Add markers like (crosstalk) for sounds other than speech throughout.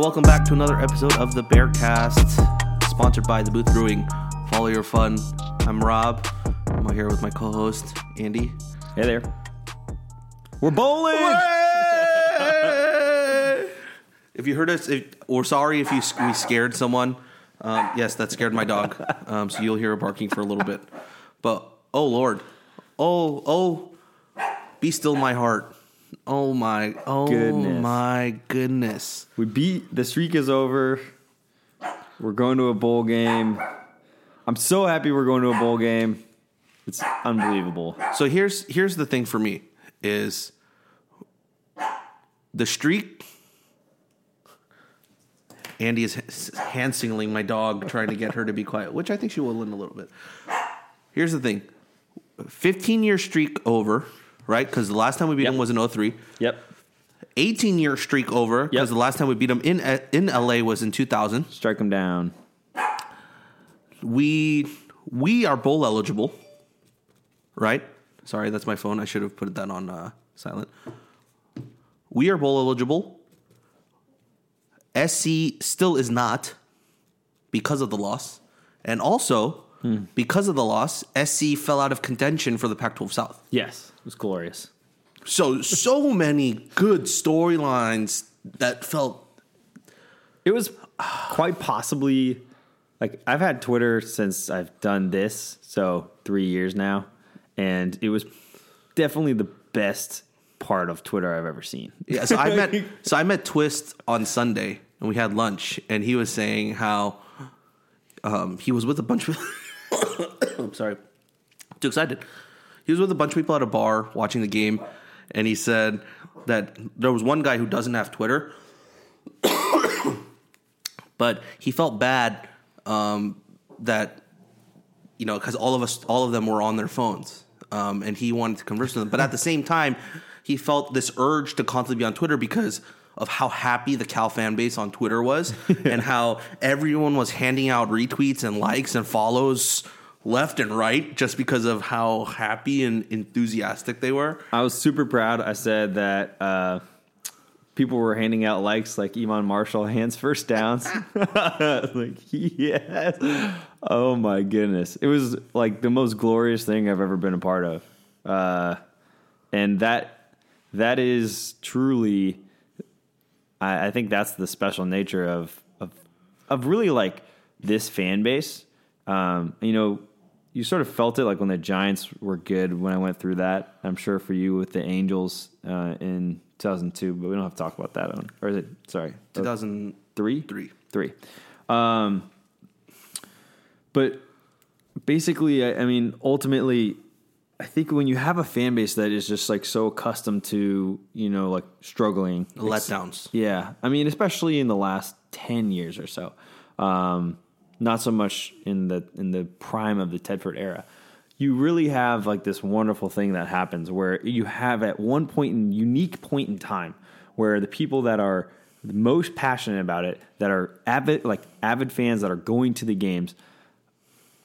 And welcome back to another episode of the Bearcast, sponsored by the Booth Brewing. Follow your fun. I'm Rob. I'm here with my co-host Andy. Hey there. We're bowling. If you heard us, if, we're sorry if you we scared someone. Um, yes, that scared my dog. Um, so you'll hear her barking for a little bit. But oh Lord, oh oh, be still my heart. Oh my, oh Goodness. my goodness. We beat the streak is over. We're going to a bowl game. I'm so happy we're going to a bowl game. It's unbelievable. So here's here's the thing for me is the streak. Andy is hand signaling my dog, trying to get her to be quiet, which I think she will in a little bit. Here's the thing: 15 year streak over, right? Because the last time we beat Yep. him was in 03. Yep. 18 year streak over because Yep. the last time we beat him in in LA was in 2000. Strike them down. we we are bowl eligible, right? Sorry, that's my phone. I should have put that on uh, silent. We are bowl eligible. SC still is not because of the loss, and also because of the loss, SC fell out of contention for the Pac-12 South. Yes. It was glorious. So so many good storylines that felt It was quite possibly like I've had Twitter since I've done this, so three years now, and it was definitely the best part of Twitter I've ever seen. Yeah, so I met (laughs) so I met Twist on Sunday and we had lunch and he was saying how um, he was with a bunch of (coughs) I'm sorry. Too excited. He was with a bunch of people at a bar watching the game and he said that there was one guy who doesn't have Twitter (coughs) but he felt bad um, that you know because all of us all of them were on their phones um, and he wanted to converse with them but at the same time he felt this urge to constantly be on twitter because of how happy the cal fan base on twitter was (laughs) and how everyone was handing out retweets and likes and follows left and right just because of how happy and enthusiastic they were I was super proud. I said that uh, people were handing out likes like Iman Marshall hands first downs. (laughs) (laughs) like yes. Oh my goodness. It was like the most glorious thing I've ever been a part of. Uh, and that that is truly I, I think that's the special nature of of of really like this fan base. Um, you know, you sort of felt it like when the Giants were good when I went through that. I'm sure for you with the Angels uh, in 2002, but we don't have to talk about that one. Or is it? Sorry, 2003 three, three. Um, but basically, I, I mean, ultimately, I think when you have a fan base that is just like so accustomed to, you know, like struggling, letdowns yeah, I mean, especially in the last ten years or so. Um, not so much in the in the prime of the Tedford era. You really have like this wonderful thing that happens where you have at one point in unique point in time where the people that are the most passionate about it, that are avid like avid fans that are going to the games,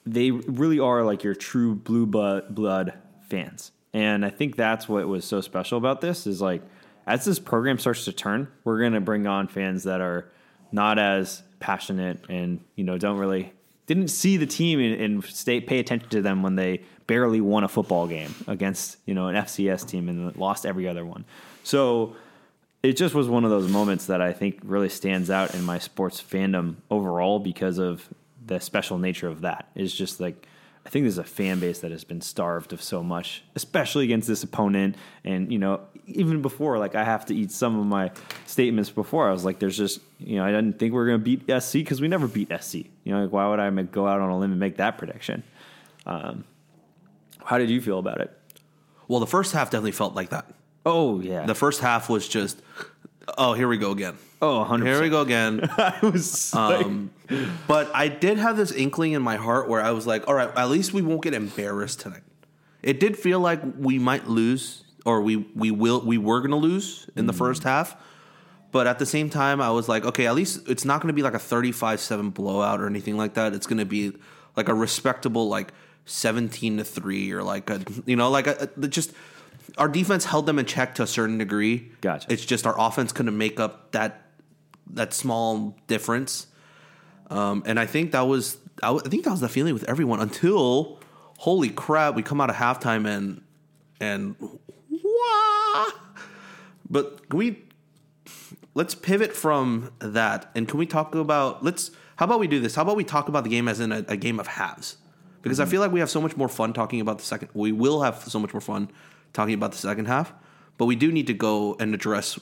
they really are like your true blue blood, blood fans. And I think that's what was so special about this is like as this program starts to turn, we're going to bring on fans that are not as passionate and you know don't really didn't see the team and, and stay pay attention to them when they barely won a football game against you know an FCS team and lost every other one. So it just was one of those moments that I think really stands out in my sports fandom overall because of the special nature of that. It's just like I think there's a fan base that has been starved of so much, especially against this opponent. And you know, even before, like I have to eat some of my statements before. I was like, "There's just you know, I didn't think we are going to beat SC because we never beat SC. You know, like why would I go out on a limb and make that prediction?" Um, how did you feel about it? Well, the first half definitely felt like that. Oh yeah, The first half was just, oh, here we go again. oh 100 Here we go again. (laughs) I was like, Um, but I did have this inkling in my heart where I was like, all right, at least we won't get embarrassed tonight. It did feel like we might lose, or we we will we were gonna lose in the first half. But at the same time, I was like, okay, at least it's not going to be like a 35-7 blowout or anything like that. It's going to be like a respectable like 17 to 3 or like a you know, like a, a- just our defense held them in check to a certain degree. Gotcha. It's just our offense couldn't make up that that small difference. Um, and I think that was I, w- I think that was the feeling with everyone until holy crap, we come out of halftime and and wah! But can we let's pivot from that and can we talk about let's how about we do this? How about we talk about the game as in a, a game of halves? Because I feel like we have so much more fun talking about the second. We will have so much more fun talking about the second half, but we do need to go and address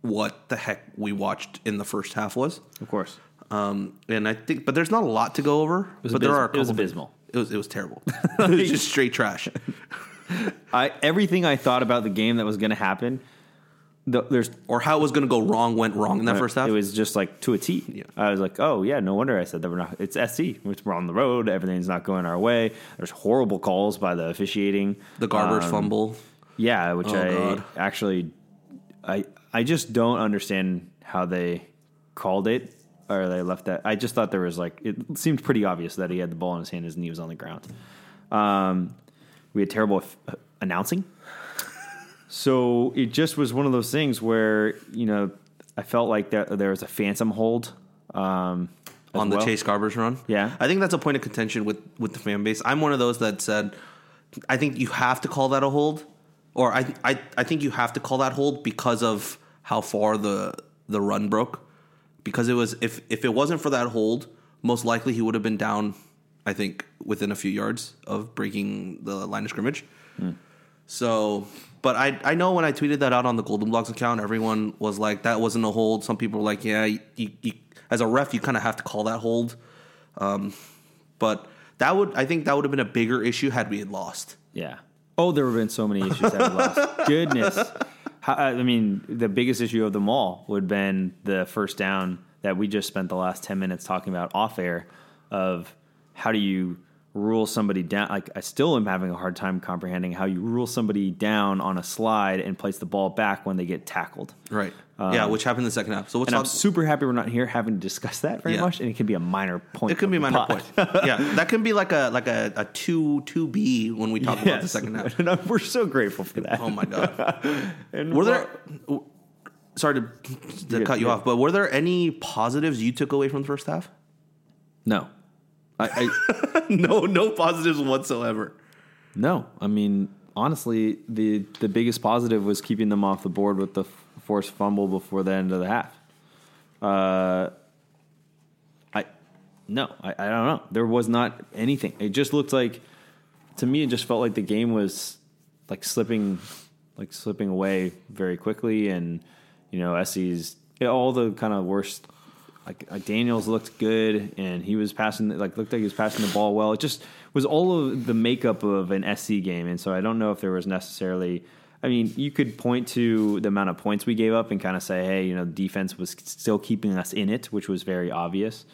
what the heck we watched in the first half was. of course. Um, and I think, but there's not a lot to go over. but there are a it was couple abysmal. It was it was terrible. (laughs) it was just straight trash. I everything I thought about the game that was going to happen. The, there's Or how it was going to go wrong went wrong in that first half. It was just like to a T. Yeah. I was like, oh yeah, no wonder I said that we're not. It's SC. We're on the road. Everything's not going our way. There's horrible calls by the officiating. the garbage Um, fumble. Yeah, which Oh, I God. actually, I I just don't understand how they called it or they left that. I just thought there was like it seemed pretty obvious that he had the ball in his hand, his knee was on the ground. Um, we had terrible f- announcing, so it just was one of those things where you know I felt like that there was a phantom hold. Um, on the well. Chase Garbers run. Yeah. I think that's a point of contention with with the fan base. I'm one of those that said, I think you have to call that a hold, or I I I think you have to call that hold because of how far the the run broke. Because it was if if it wasn't for that hold, most likely he would have been down. I think within a few yards of breaking the line of scrimmage. So, but I I know when I tweeted that out on the Golden Blogs account, everyone was like, "That wasn't a hold." Some people were like, "Yeah, you, you, as a ref, you kind of have to call that hold." Um, but that would I think that would have been a bigger issue had we had lost. Yeah. Oh, there have been so many issues that we lost. (laughs) Goodness. How, I mean, the biggest issue of them all would have been the first down that we just spent the last 10 minutes talking about off air of how do you rule somebody down. Like, I still am having a hard time comprehending how you rule somebody down on a slide and place the ball back when they get tackled. Right. yeah, which happened in the second half. So Um, And I'm super happy we're not here having to discuss that very Yeah. much, and it can be a minor point. It can be a minor pod. point. yeah, that can be like a like a, a two two B when we talk about the second half. (laughs) And I'm- we're so grateful for that. Oh my god. (laughs) And Were there? Sorry to, to good, cut you yeah. off, but were there any positives you took away from the first half? No. I, I (laughs) no, no positives whatsoever. No, I mean honestly, the the biggest positive was keeping them off the board with the f- forced fumble before the end of the half. Uh, I no, I, I don't know. There was not anything. It just looked like to me. It just felt like the game was like slipping, like slipping away very quickly, and you know, Essie's all the kind of worst like, like Daniels looked good and he was passing like looked like he was passing the ball well. It just was all of the makeup of an SC game, and so I don't know if there was necessarily. I mean, you could point to the amount of points we gave up and kind of say, hey, you know, defense was still keeping us in it, which was very obvious.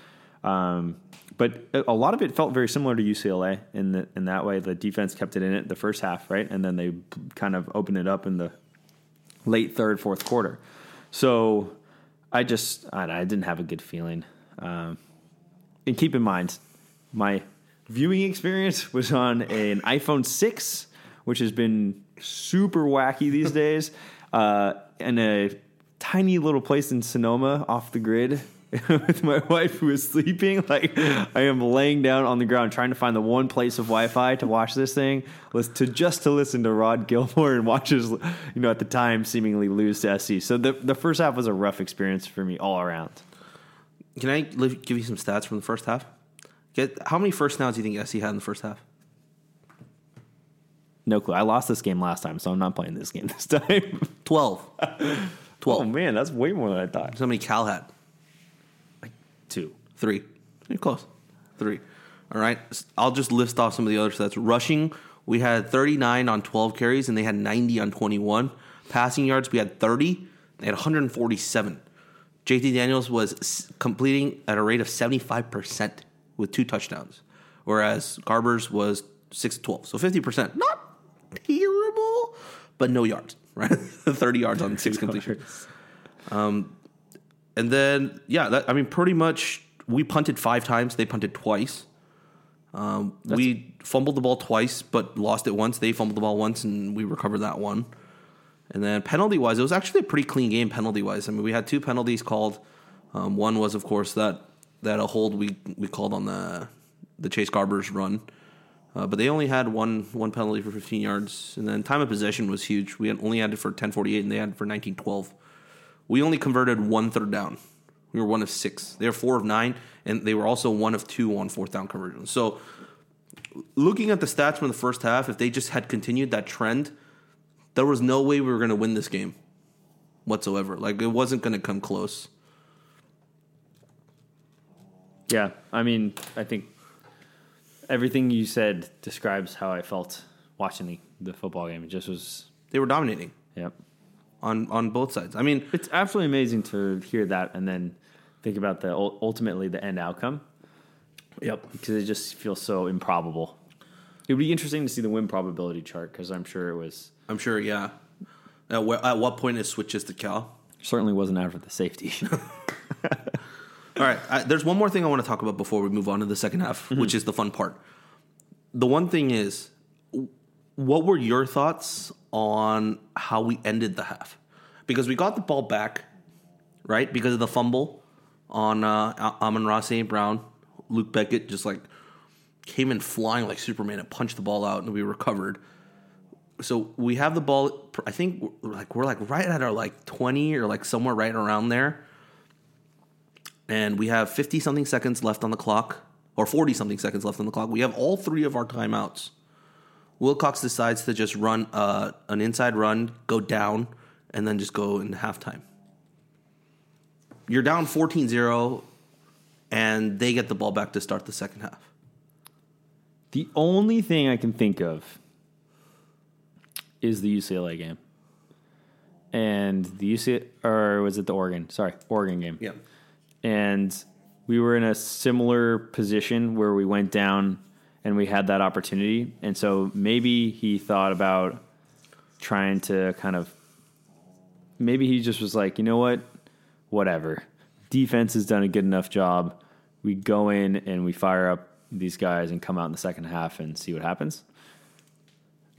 Um, but a lot of it felt very similar to UCLA in the, in that way. The defense kept it in it the first half, right, and then they kind of opened it up in the late third, fourth quarter. So I just I, I didn't have a good feeling. Um, and keep in mind, my viewing experience was on an iPhone 6, which has been super wacky these (laughs) days, uh, in a tiny little place in Sonoma off the grid. (laughs) with my wife who is sleeping, (laughs) like I am laying down on the ground trying to find the one place of Wi-Fi to watch this thing, was to just to listen to Rod Gilmore and watch his, you know, at the time seemingly lose to SC. So the the first half was a rough experience for me all around. Can I live, give you some stats from the first half? Get how many first downs do you think SC had in the first half? No clue. I lost this game last time, so I'm not playing this game (laughs) this time. 12. 12. oh man, that's way more than I thought. Many Cal had? Two. Three. You're close. Three. All right. I'll just list off some of the other stats. Rushing, we had 39 on 12 carries, and they had 90 on 21. Passing yards, we had 30. They had 147. JT Daniels was completing at a rate of 75% with two touchdowns, whereas Garbers was 6 12. So 50%. Not terrible, but no yards, right? (laughs) 30 yards on six (laughs) completions. And then, yeah, that, I mean, pretty much we punted five times. They punted twice. Um, we fumbled the ball twice, but lost it once. They fumbled the ball once, and we recovered that one. And then penalty wise, it was actually a pretty clean game penalty wise. I mean, we had two penalties called. Um, one was, of course, that that a hold we we called on the the Chase Garbers run, uh, but they only had one one penalty for 15 yards. And then time of possession was huge. We had only had it for 10:48, and they had it for 19:12. We only converted one third down. We were one of six. They were four of nine, and they were also one of two on fourth down conversions. So, looking at the stats from the first half, if they just had continued that trend, there was no way we were going to win this game whatsoever. Like it wasn't going to come close. Yeah, I mean, I think everything you said describes how I felt watching the, the football game. It just was, They were dominating yep. On on both sides. I mean, It's absolutely amazing to hear that and then think about the ultimately the end outcome yep. because it just feels so improbable. It would be interesting to see the win probability chart because I'm sure it was I'm sure. Yeah. At, wh- at what point it switches to Cal? certainly wasn't after the safety. (laughs) All right. I, there's one more thing I want to talk about before we move on to the second half, mm-hmm. which is the fun part. The one thing is, what were your thoughts on how we ended the half? Because we got the ball back, right? Because of the fumble on uh, Amon-Ra St. Brown. Luc Bequette just like came in flying like Superman and punched the ball out, and we recovered. So we have the ball. I think like we're like right at our like twenty or like somewhere right around there and we have 50 something seconds left on the clock or 40 something seconds left on the clock we have all three of our timeouts wilcox decides to just run uh, an inside run go down and then just go into halftime you're down 14-0 and they get the ball back to start the second half the only thing I can think of is the UCLA game. And the UC or was it the Oregon? Sorry, Oregon game. yeah and we were in a similar position where we went down and we had that opportunity. And so maybe he thought about trying to kind of maybe he just was like you know what? Whatever. Defense has done a good enough job. We go in and we fire up these guys and come out in the second half and see what happens.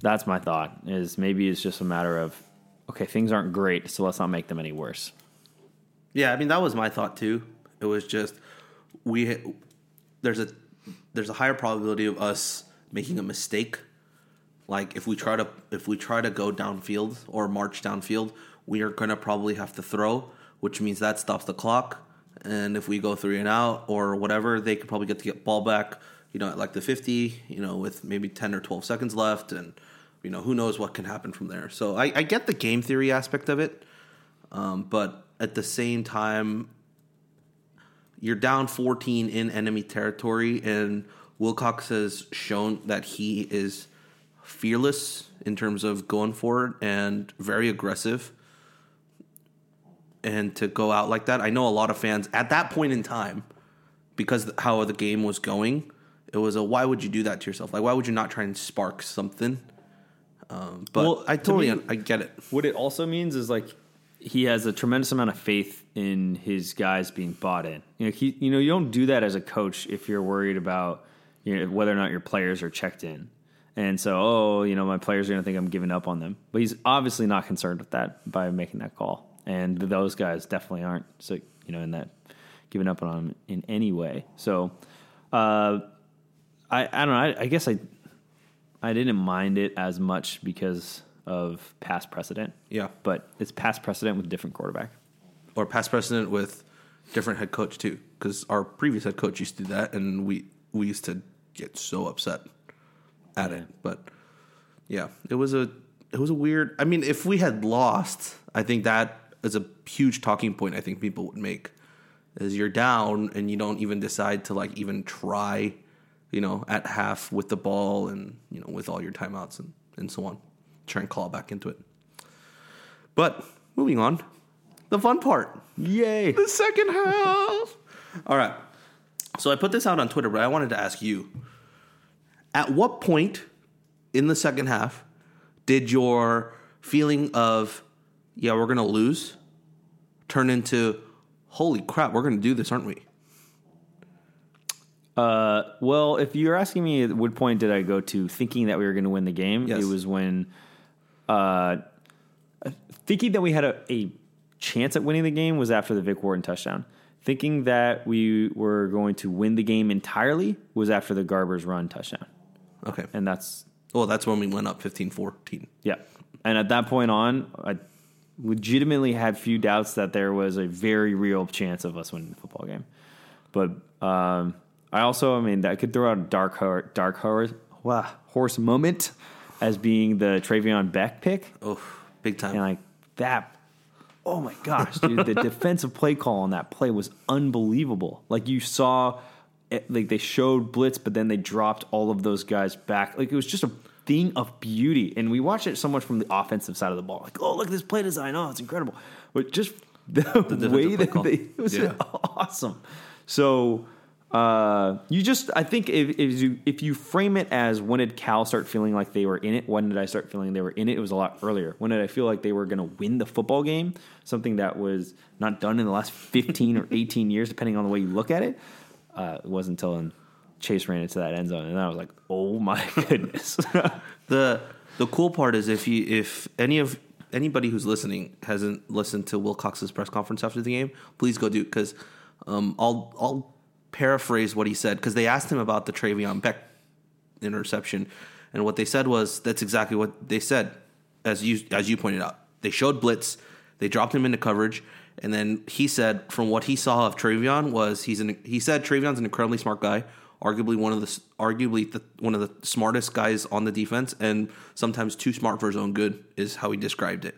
That's my thought is maybe it's just a matter of okay things aren't great so let's not make them any worse. Yeah, I mean that was my thought too. It was just we there's a there's a higher probability of us making a mistake. Like if we try to if we try to go downfield or march downfield, we are going to probably have to throw, which means that stops the clock. And if we go three and out or whatever, they could probably get to get ball back, you know, at like the 50, you know, with maybe 10 or 12 seconds left and you know, who knows what can happen from there. So I, I get the game theory aspect of it. Um, but at the same time, you're down 14 in enemy territory, and Wilcox has shown that he is fearless in terms of going for it and very aggressive. And to go out like that, I know a lot of fans at that point in time, because how the game was going, it was a why would you do that to yourself? Like, why would you not try and spark something? Um, but Well, I to totally, me- I get it. What it also means is like he has a tremendous amount of faith in his guys being bought in. You know, he, you know, you don't do that as a coach if you're worried about you know, whether or not your players are checked in. And so, oh, you know, my players are going to think I'm giving up on them. But he's obviously not concerned with that by making that call. And those guys definitely aren't. So, you know, in that giving up on them in any way. So, uh, I I don't know. I, I guess I I didn't mind it as much because of past precedent. Yeah. But it's past precedent with different quarterback. Or past precedent with different head coach too, because our previous head coach used to do that, and we we used to get so upset at it. But yeah, it was a it was a weird. I mean, if we had lost, I think that is a huge talking point. I think people would make is you're down and you don't even decide to like even try, you know, at half with the ball and you know with all your timeouts and and so on, try and claw back into it. But moving on, the fun part Yay! the second half. (laughs) All right. So I put this out on Twitter, but I wanted to ask you at what point in the second half did your feeling of, yeah, we're going to lose turn into, holy crap, we're going to do this, aren't we? Uh, well, if you're asking me at what point did I go to thinking that we were going to win the game, Yes. it was when uh, thinking that we had a, a chance at winning the game was after the Vic Wharton touchdown. Thinking that we were going to win the game entirely was after the Garbers run touchdown. Okay. And that's, Well, that's when we went up 15 14. yeah. And at that point on, I legitimately had few doubts that there was a very real chance of us winning the football game. But um, I also, I mean, I could throw out a dark horse, dark horse, wow, horse moment as being the Traveon Beck pick, Oh, big time. and like that. Oh my gosh, dude! the defensive play call on that play was unbelievable. Like you saw, it, like they showed blitz, but then they dropped all of those guys back. Like it was just a thing of beauty, and we watched it so much from the offensive side of the ball. Like, oh, look at this play design! Oh, it's incredible. But just (laughs) the, defensive way that they it was Yeah. (laughs) awesome. So uh, you just, I think if, if you if you frame it as when did Cal start feeling like they were in it? When did I start feeling they were in it? It was a lot earlier. When did I feel like they were going to win the football game? Something that was not done in the last fifteen or eighteen years, depending on the way you look at it. Uh, it wasn't until Chase ran into that end zone, and I was like, "Oh my (laughs) goodness!" (laughs) The the cool part is if you if any of anybody who's listening hasn't listened to Wilcox's press conference after the game, please go do because um, I'll I'll paraphrase what he said because they asked him about the Traveon Beck interception, and what they said was that's exactly what they said as you as you pointed out. They showed blitz, they dropped him into coverage, and then he said from what he saw of Traveon was he's an he said Traveon's an incredibly smart guy, arguably one of the arguably the, one of the smartest guys on the defense, and sometimes too smart for his own good is how he described it.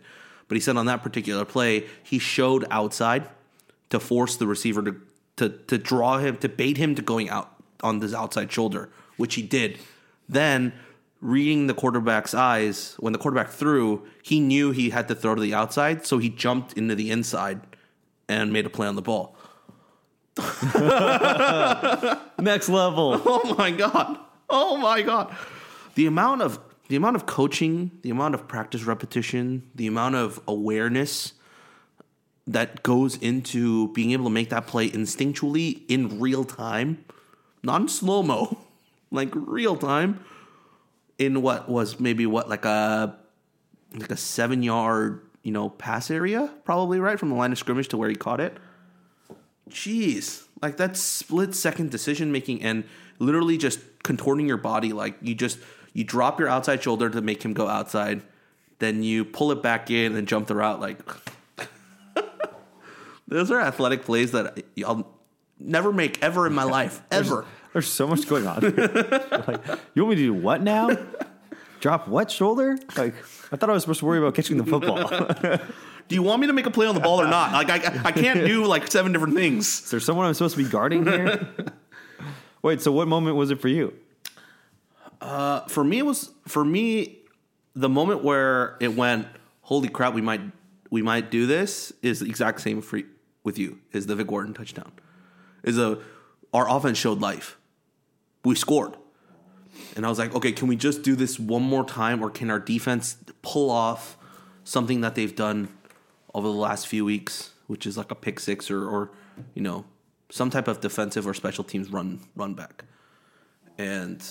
But he said on that particular play, he showed outside to force the receiver to to to draw him to bait him to going out on this outside shoulder, which he did. Then reading the quarterback's eyes, when the quarterback threw, he knew he had to throw to the outside, so he jumped into the inside and made a play on the ball. (laughs) Next level. (laughs) Oh my god. Oh my god. The amount of the amount of coaching, the amount of practice repetition, the amount of awareness that goes into being able to make that play instinctually in real time, not in slow mo, (laughs) like real time, in what was maybe what like a like a seven yard you know pass area, probably right from the line of scrimmage to where he caught it. Jeez, like that split second decision making and literally just contorting your body, like you just you drop your outside shoulder to make him go outside, then you pull it back in and jump the route. Like those are athletic plays that I'll never make ever in my (laughs) life, ever. There's so much going on. (laughs) like, you want me to do what now? Drop what shoulder? Like, I thought I was supposed to worry about catching the football. (laughs) Do you want me to make a play on the ball or not? Like I, I can't do like seven different things. Is there someone I'm supposed to be guarding here? Wait, so what moment was it for you? Uh, for me it was for me the moment where it went holy crap we might we might do this is the exact same for with you is the Vic Wharton touchdown. Is a our offense showed life. We scored. And I was like okay can we just do this one more time or can our defense pull off something that they've done over the last few weeks which is like a pick six or or you know some type of defensive or special teams run run back. And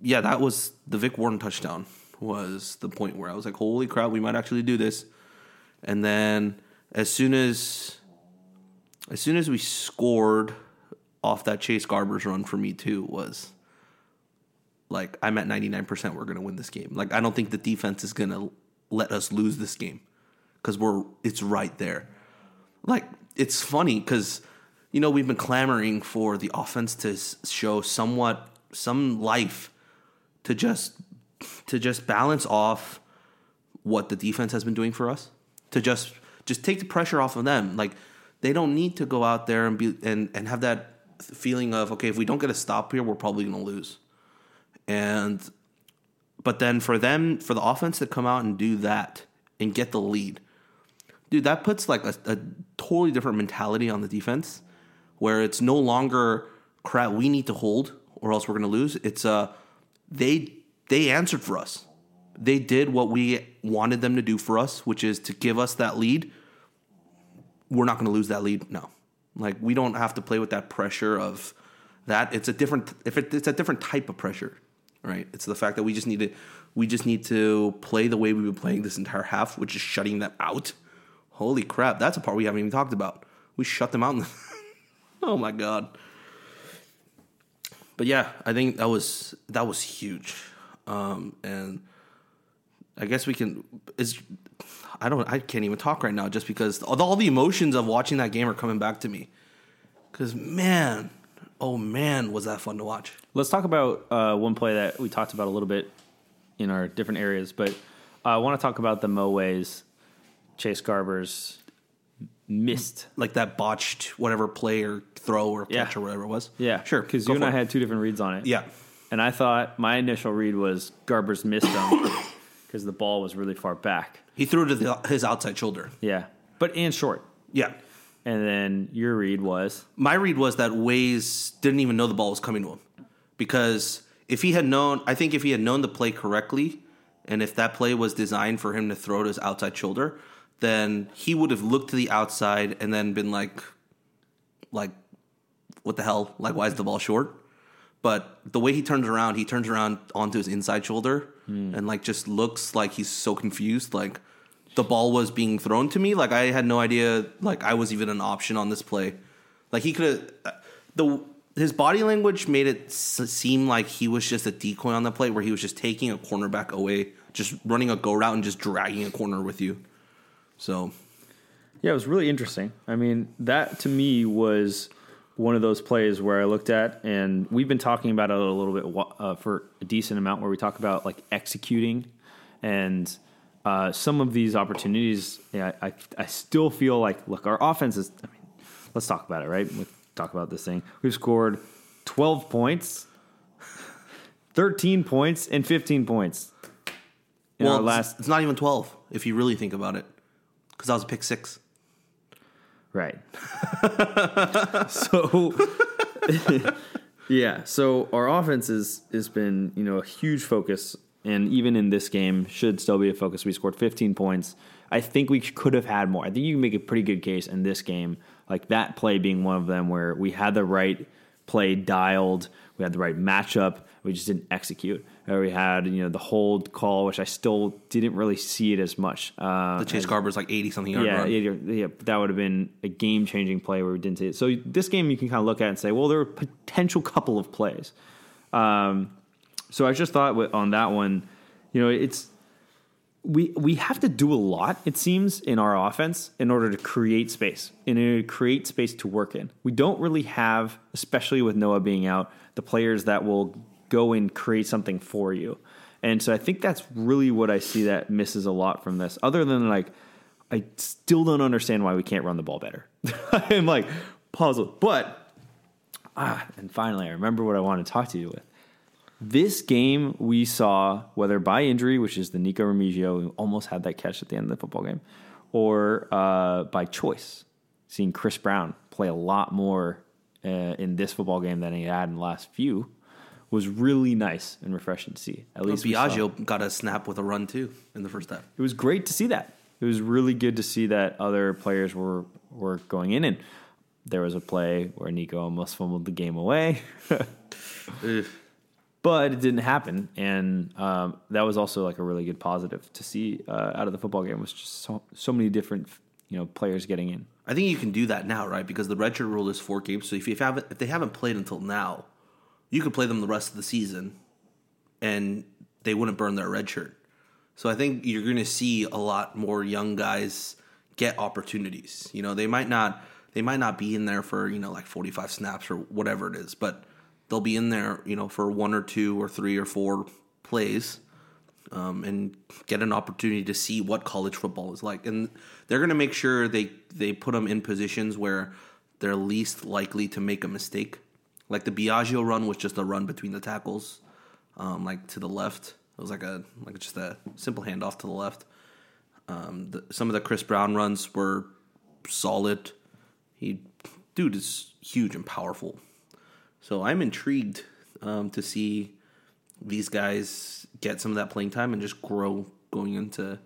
yeah, that was the Vic Wharton touchdown was the point where I was like, holy crap, we might actually do this. And then as soon as as soon as we scored off that Chase Garbers run for me too was like I'm at 99% we're going to win this game. Like I don't think the defense is going to let us lose this game cuz we're it's right there. Like it's funny cuz you know we've been clamoring for the offense to show somewhat some life to just to just balance off what the defense has been doing for us to just just take the pressure off of them like they don't need to go out there and be and and have that feeling of okay if we don't get a stop here we're probably going to lose and but then for them for the offense to come out and do that and get the lead dude that puts like a, a totally different mentality on the defense where it's no longer crap we need to hold or else we're going to lose it's uh they they answered for us. They did what we wanted them to do for us, which is to give us that lead. We're not going to lose that lead. No. Like we don't have to play with that pressure of that. It's a different if it, it's a different type of pressure, right? It's the fact that we just need to we just need to play the way we've been playing this entire half, which is shutting them out. Holy crap, that's a part we haven't even talked about. We shut them out. The, (laughs) oh my god. But yeah, I think that was that was huge. Um, and I guess we can is I don't I can't even talk right now just because all the, emotions of watching that game are coming back to me. Cuz man, oh man, was that fun to watch. Let's talk about uh, one play that we talked about a little bit in our different areas, but I want to talk about the Moways Chase Garbers missed like that botched whatever play or throw or catch Yeah. or whatever it was. Yeah, sure. Because you and I it. had two different reads on it. yeah. and I thought my initial read was Garbers missed him because the ball was really far back. He threw it to the, his outside shoulder. Yeah, but and short. Yeah. And then your read was My read was that Waze didn't even know the ball was coming to him because if he had known, I think if he had known the play correctly, and if that play was designed for him to throw to his outside shoulder, then he would have looked to the outside and then been like, like, what the hell? Like, why is the ball short? But the way he turns around, he turns around onto his inside shoulder Mm. and like just looks like he's so confused. Like the ball was being thrown to me. Like I had no idea. Like I was even an option on this play. Like he could have uh, the his body language made it s- seem like he was just a decoy on the play, where he was just taking a cornerback away, just running a go route and just dragging a corner with you. So Yeah, it was really interesting. I mean, that to me was one of those plays where I looked at, and we've been talking about it a little bit uh, for a decent amount, where we talk about like executing and uh, some of these opportunities. Yeah, I, I still feel like look, our offense is. I mean, let's talk about it, right? We talk about this thing. We've scored twelve points, (laughs) thirteen points, and fifteen points. In well, last it's not even twelve if you really think about it, because that was a pick six. Right. (laughs) so (laughs) yeah, so our offense is has been, you know, a huge focus and even in this game should still be a focus. We scored 15 points. I think we could have had more. I think you can make a pretty good case in this game, like that play being one of them where we had the right play dialed, we had the right matchup, we just didn't execute. Or we had, you know, the hold call, which I still didn't really see it as much. Uh, The Chase as- Garber's like eighty something yard yeah, run. yeah, yeah, that would have been a game changing play where we didn't see it. So this game you can kind of look at and say, well, there are potential couple of plays. Um, so I just thought on that one, you know, it's we we have to do a lot. It seems in our offense in order to create space, in order to create space to work in. We don't really have, especially with Noa being out, the players that will go and create something for you. And so I think that's really what I see that misses a lot from this. Other than like, I still don't understand why we can't run the ball better. (laughs) I'm like puzzled, but ah, and finally, I remember what I want to talk to you with. This game we saw, whether by injury, which is the Nikko Remigio, who almost had that catch at the end of the football game, or uh, by choice, seeing Chris Brown play a lot more uh, in this football game than he had in the last few, was really nice and refreshing to see. At least we saw- Biaggio got a snap with a run too in the first half. it was great to see that. It was really good to see that other players were were going in, and there was a play where Nikko almost fumbled the game away. (laughs) but it didn't happen, and um, that was also like a really good positive to see uh, out of the football game was just so, so many different you know players getting in. I think you can do that now, right? Because the redshirt rule is four games. So if you haven't, if they haven't played until now, you could play them the rest of the season, and they wouldn't burn their red shirt. So I think you're going to see a lot more young guys get opportunities. You know, they might not they might not be in there for you know like 45 snaps or whatever it is, but they'll be in there you know for one or two or three or four plays. Um, and get an opportunity to see what college football is like, and they're going to make sure they they put them in positions where they're least likely to make a mistake. Like the Biaggio run was just a run between the tackles, um, like to the left. It was like a like just a simple handoff to the left. Um, the, some of the Chris Brown runs were solid. He, dude, is huge and powerful. So I'm intrigued um, to see these guys get some of that playing time and just grow going into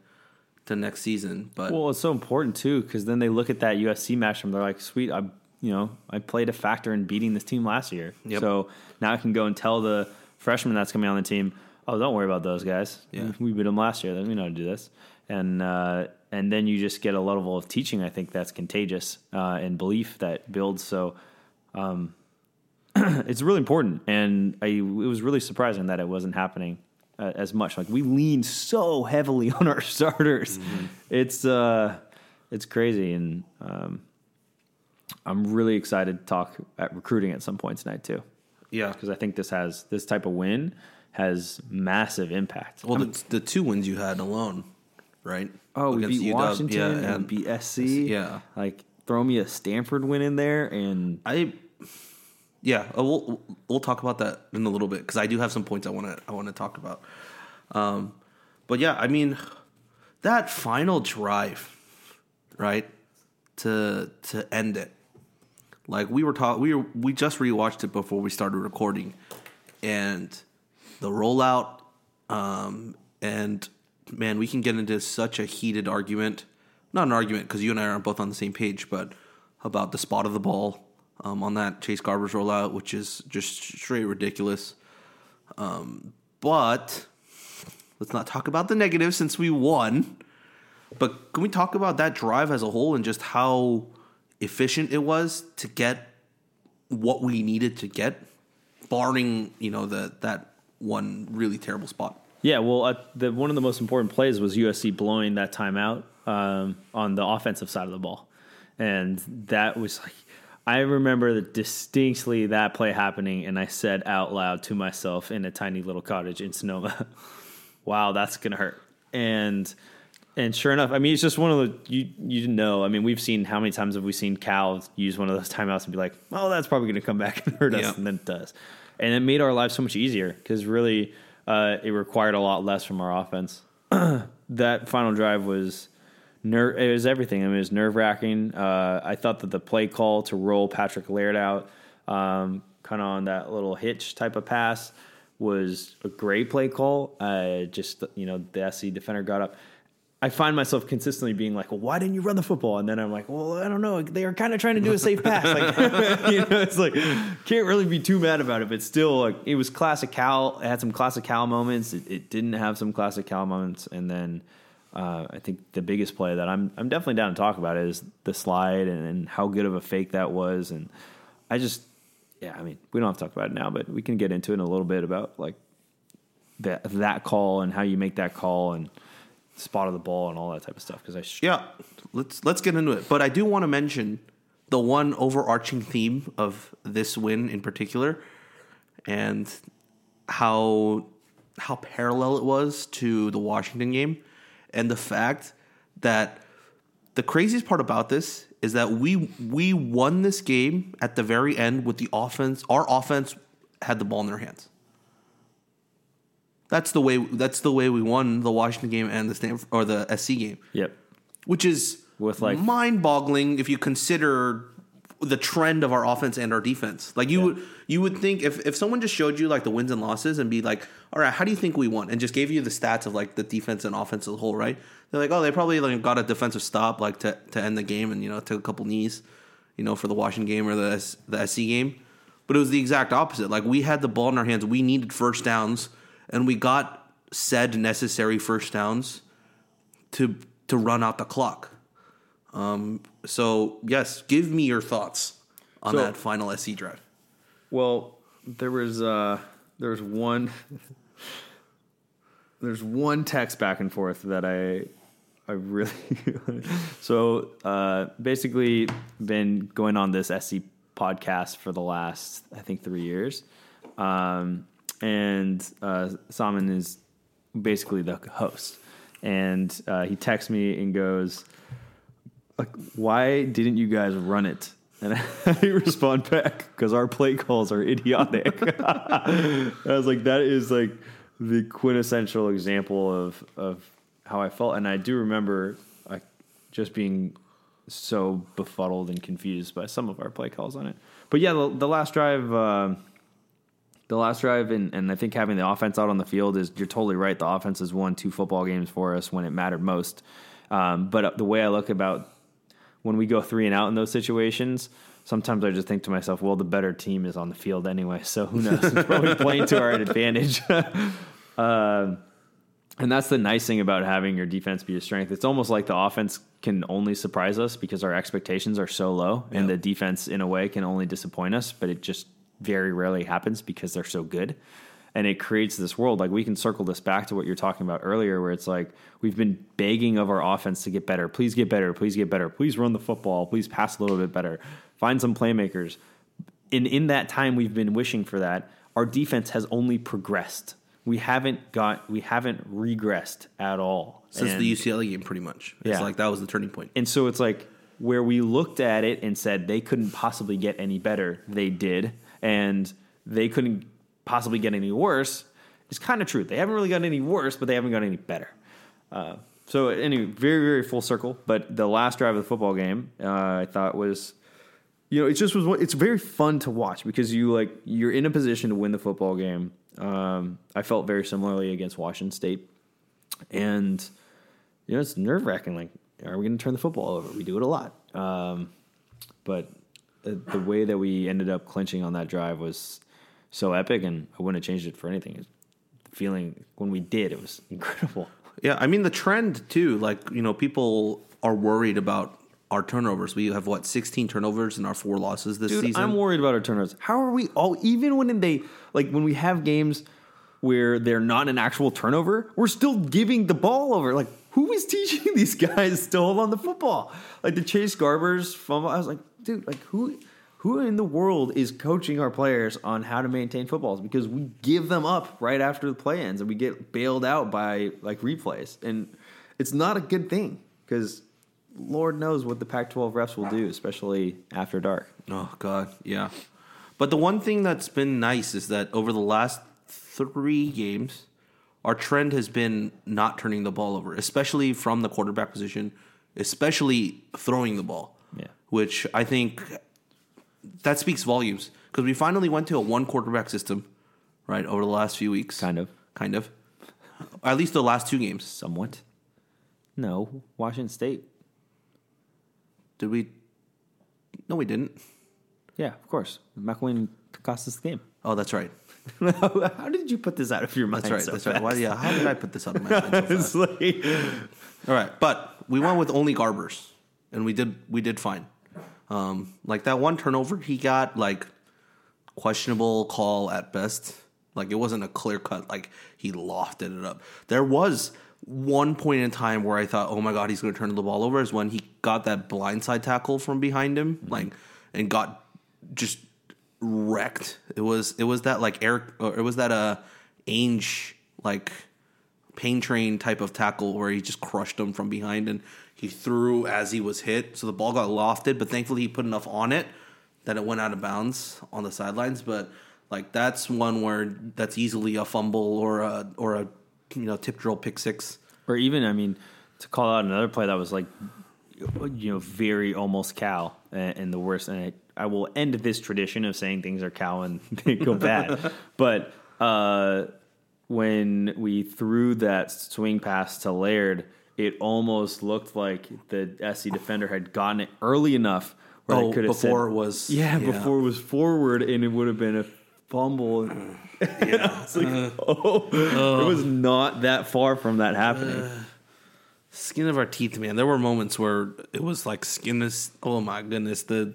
to next season. But Well, it's so important too because then they look at that USC match and they're like, "Sweet, I you know I played a factor in beating this team last year, Yep. so now I can go and tell the freshman that's coming on the team, oh, don't worry about those guys. Yeah. we beat them last year. Then we know how to do this." And uh, and then you just get a level of teaching. I think that's contagious uh, and belief that builds. So. Um, (clears throat) it's really important, and I, it was really surprising that it wasn't happening uh, as much. Like we lean so heavily (laughs) on our starters, it's uh, it's crazy, and um, I'm really excited to talk at recruiting at some point tonight too, yeah, because I think this has this type of win has massive impact. well, the, the two wins you had alone, right? oh, we Against beat UW, Washington yeah, and beat SC. yeah. like throw me a Stanford win in there, and I, yeah, uh, we'll we'll talk about that in a little bit because I do have some points I want to I want to talk about. Um, but yeah, I mean, that final drive, right, to to end it, like we were taught, we were, we just rewatched it before we started recording, and the rollout, um, and man, we can get into such a heated argument. Not an argument because you and I are both on the same page, but about the spot of the ball um, on that Chase Garber's rollout, which is just straight ridiculous. Um, but let's not talk about the negative since we won. But can we talk about that drive as a whole and just how efficient it was to get what we needed to get, barring you know the that one really terrible spot. Yeah, well, uh, the, one of the most important plays was USC blowing that timeout um, on the offensive side of the ball, and that was like I remember distinctly that play happening, and I said out loud to myself in a tiny little cottage in Sonoma, (laughs) "Wow, that's gonna hurt." And and sure enough, I mean, it's just one of the you you know. I mean, we've seen how many times have we seen Cal use one of those timeouts and be like, "Oh, that's probably going to come back (laughs) and hurt us," and then it does, and it made our lives so much easier because really, uh, it required a lot less from our offense. (clears throat) that final drive was ner- it was everything. I mean, it was nerve wracking. Uh, I thought that the play call to roll Patrick Laird out, um, kind of on that little hitch type of pass, was a great play call. Uh, just you know, the SC defender got up. I find myself consistently being like, well, why didn't you run the football? And then I'm like, well, I don't know. They are kind of trying to do a safe pass. Like, (laughs) you know, it's like, can't really be too mad about it, but still, like, it was classic Cal. It had some classic Cal moments. It, it didn't have some classic Cal moments. And then uh, I think the biggest play that I'm, I'm definitely down to talk about is the slide and, and how good of a fake that was. And I just, yeah, I mean, we don't have to talk about it now, but we can get into it in a little bit about like that, that call and how you make that call and, spot of the ball and all that type of stuff because I sh- Yeah, let's let's get into it. But I do want to mention the one overarching theme of this win in particular, and how how parallel it was to the Washington game, and the fact that the craziest part about this is that we we won this game at the very end with the offense. Our offense had the ball in their hands. That's the way. That's the way we won the Washington game and the Stanford or the SC game Yep. which is With, like- mind-boggling if you consider the trend of our offense and our defense. Like you would you would think if if someone just showed you like the wins and losses and be like, all right, how do you think we won? And just gave you the stats of like the defense and offense as a whole, right? They're like, oh, they probably like got a defensive stop like to to end the game and you know took a couple knees, you know, for the Washington game or the S- the SC game. But it was the exact opposite. Like we had the ball in our hands, we needed first downs, and we got said necessary first downs to to run out the clock. Um, so yes, give me your thoughts on So- that final SC drive. Well, there was uh there was one (laughs) there's one text back and forth that I I really (laughs) so uh basically been going on this SC podcast for the last I think 3 years. Um and uh Simon is basically the host. And uh, he texts me and goes, like, why didn't you guys run it? And (laughs) I respond back because our play calls are idiotic. (laughs) I was like, that is like the quintessential example of of how I felt, and I do remember like just being so befuddled and confused by some of our play calls on it. But yeah, the, the last drive. Uh, the last drive and, and I think having the offense out on the field is you're totally right. The offense has won two football games for us when it mattered most. Um, but the way I look about when we go three and out in those situations, sometimes I just think to myself, well, the better team is on the field anyway, so who knows? It's probably (laughs) playing to our advantage. (laughs) Um and that's the nice thing about having your defense be a strength. It's almost like the offense can only surprise us because our expectations are so low, and the defense, in a way, can only disappoint us. But it just very rarely happens because they're so good. And it creates this world. Like we can circle this back to what you're talking about earlier, where it's like we've been begging of our offense to get better. Please get better. Please get better. Please run the football. Please pass a little bit better. Find some playmakers. In in that time we've been wishing for that, our defense has only progressed. We haven't got we haven't regressed at all. Since And- the UCLA game, pretty much. It's Yeah. like that was the turning point. and so it's like where we looked at it and said they couldn't possibly get any better, they did, and they couldn't possibly get any worse. It's kind of true. They haven't really gotten any worse, but they haven't gotten any better. Uh, so anyway, very very full circle. But the last drive of the football game, uh, I thought was, you know, it just was. It's very fun to watch because you like you're in a position to win the football game. Um, I felt very similarly against Washington State, and you know, it's nerve wracking. Like, are we going to turn the football over? We do it a lot. Um, but the, the way that we ended up clinching on that drive was so epic, and I wouldn't have changed it for anything. The feeling when we did, it was (laughs) incredible. Yeah, I mean the trend too. Like you know, people are worried about our turnovers. We have what sixteen turnovers in our four losses this Dude, season. I'm worried about our turnovers. How are we all, even when they, like, when we have games where they're not an actual turnover, we're still giving the ball over. Like, who is teaching (laughs) these guys to hold on the football? Like, the Chase Garbers fumble. I was like, dude, like, who, who in the world is coaching our players on how to maintain footballs? Because we give them up right after the play ends and we get bailed out by, like, replays. And it's not a good thing because Lord knows what the Pac 12 refs will do, especially after dark. Oh God, yeah. But the one thing that's been nice is that over the last three games, our trend has been not turning the ball over, especially from the quarterback position, especially throwing the ball. Yeah. Which I think that speaks volumes because we finally went to a one quarterback system, right, over the last few weeks. Kind of. Kind of. At least the last two games. Somewhat. No, Washington State. Did we? No, we didn't. Yeah, of course. McIlwain cost us the game. Oh, that's right. (laughs) How did you put this out of your mind? That's right. so that's right. fast? Why, yeah. How did I put this out of my (laughs) mind so? Like- All right, but we went with only Garbers, and we did we did fine. Um, like that one turnover he got, like questionable call at best. Like it wasn't a clear cut. Like he lofted it up. There was one point in time where I thought, oh my god, he's going to turn the ball over. Is when he got that blindside tackle from behind him, like and got just wrecked. It was it was that like Eric or it was that uh Ainge like pain train type of tackle where he just crushed him from behind and he threw as he was hit. So the ball got lofted, but thankfully he put enough on it that it went out of bounds on the sidelines. But like that's one where that's easily a fumble or a or a you know tip drill pick six. or even, I mean, to call out another play that was like, you know, very almost cow and, and the worst. And I, I will end this tradition of saying things are cow and (laughs) they go bad. (laughs) but uh, when we threw that swing pass to Laird, it almost looked like the SC defender had gotten it early enough where Oh, could have before said- it was yeah, before it was forward and it would have been a fumble. yeah. (laughs) Like, uh, oh, it was uh. not that far from that happening. Uh, skin of our teeth, man. There were moments where it was like skin is. Oh my goodness, the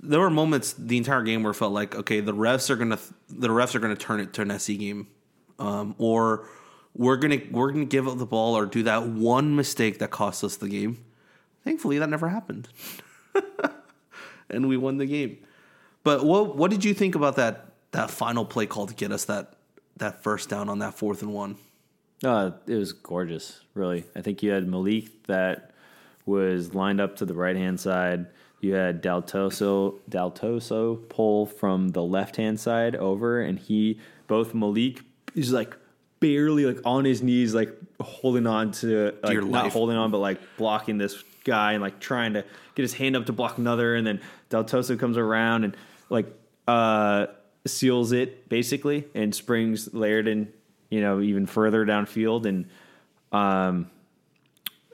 there were moments the entire game where it felt like okay, the refs are gonna the refs are gonna turn it to an SC game, um, or we're gonna we're gonna give up the ball or do that one mistake that cost us the game. Thankfully, that never happened, (laughs) and we won the game. But what what did you think about that that final play call to get us that that first down on that fourth and one? Uh, it was gorgeous, really. I think you had Malik that was lined up to the right hand side. You had Daltoso Daltoso pull from the left hand side over, and he both Malik is like barely like on his knees, like holding on to like not life. holding on, but like blocking this guy and like trying to get his hand up to block another, and then Daltoso comes around and like uh seals it basically and springs Lairdon, you know, even further downfield and um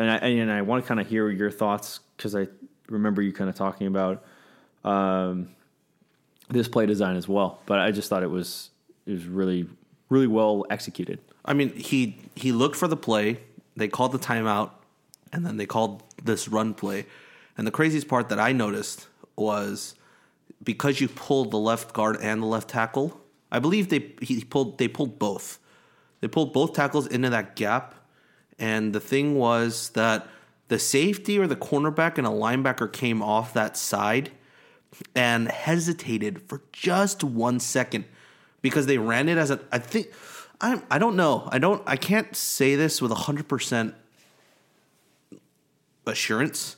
and I and I want to kind of hear your thoughts because I remember you kind of talking about um, this play design as well. But I just thought it was it was really really well executed. I mean, he he looked for the play. They called the timeout, and then they called this run play. And the craziest part that I noticed was because you pulled the left guard and the left tackle. I believe they he pulled they pulled both. They pulled both tackles into that gap, and the thing was that the safety or the cornerback and a linebacker came off that side and hesitated for just one second because they ran it as a I think I I don't know I don't I can't say this with hundred percent assurance,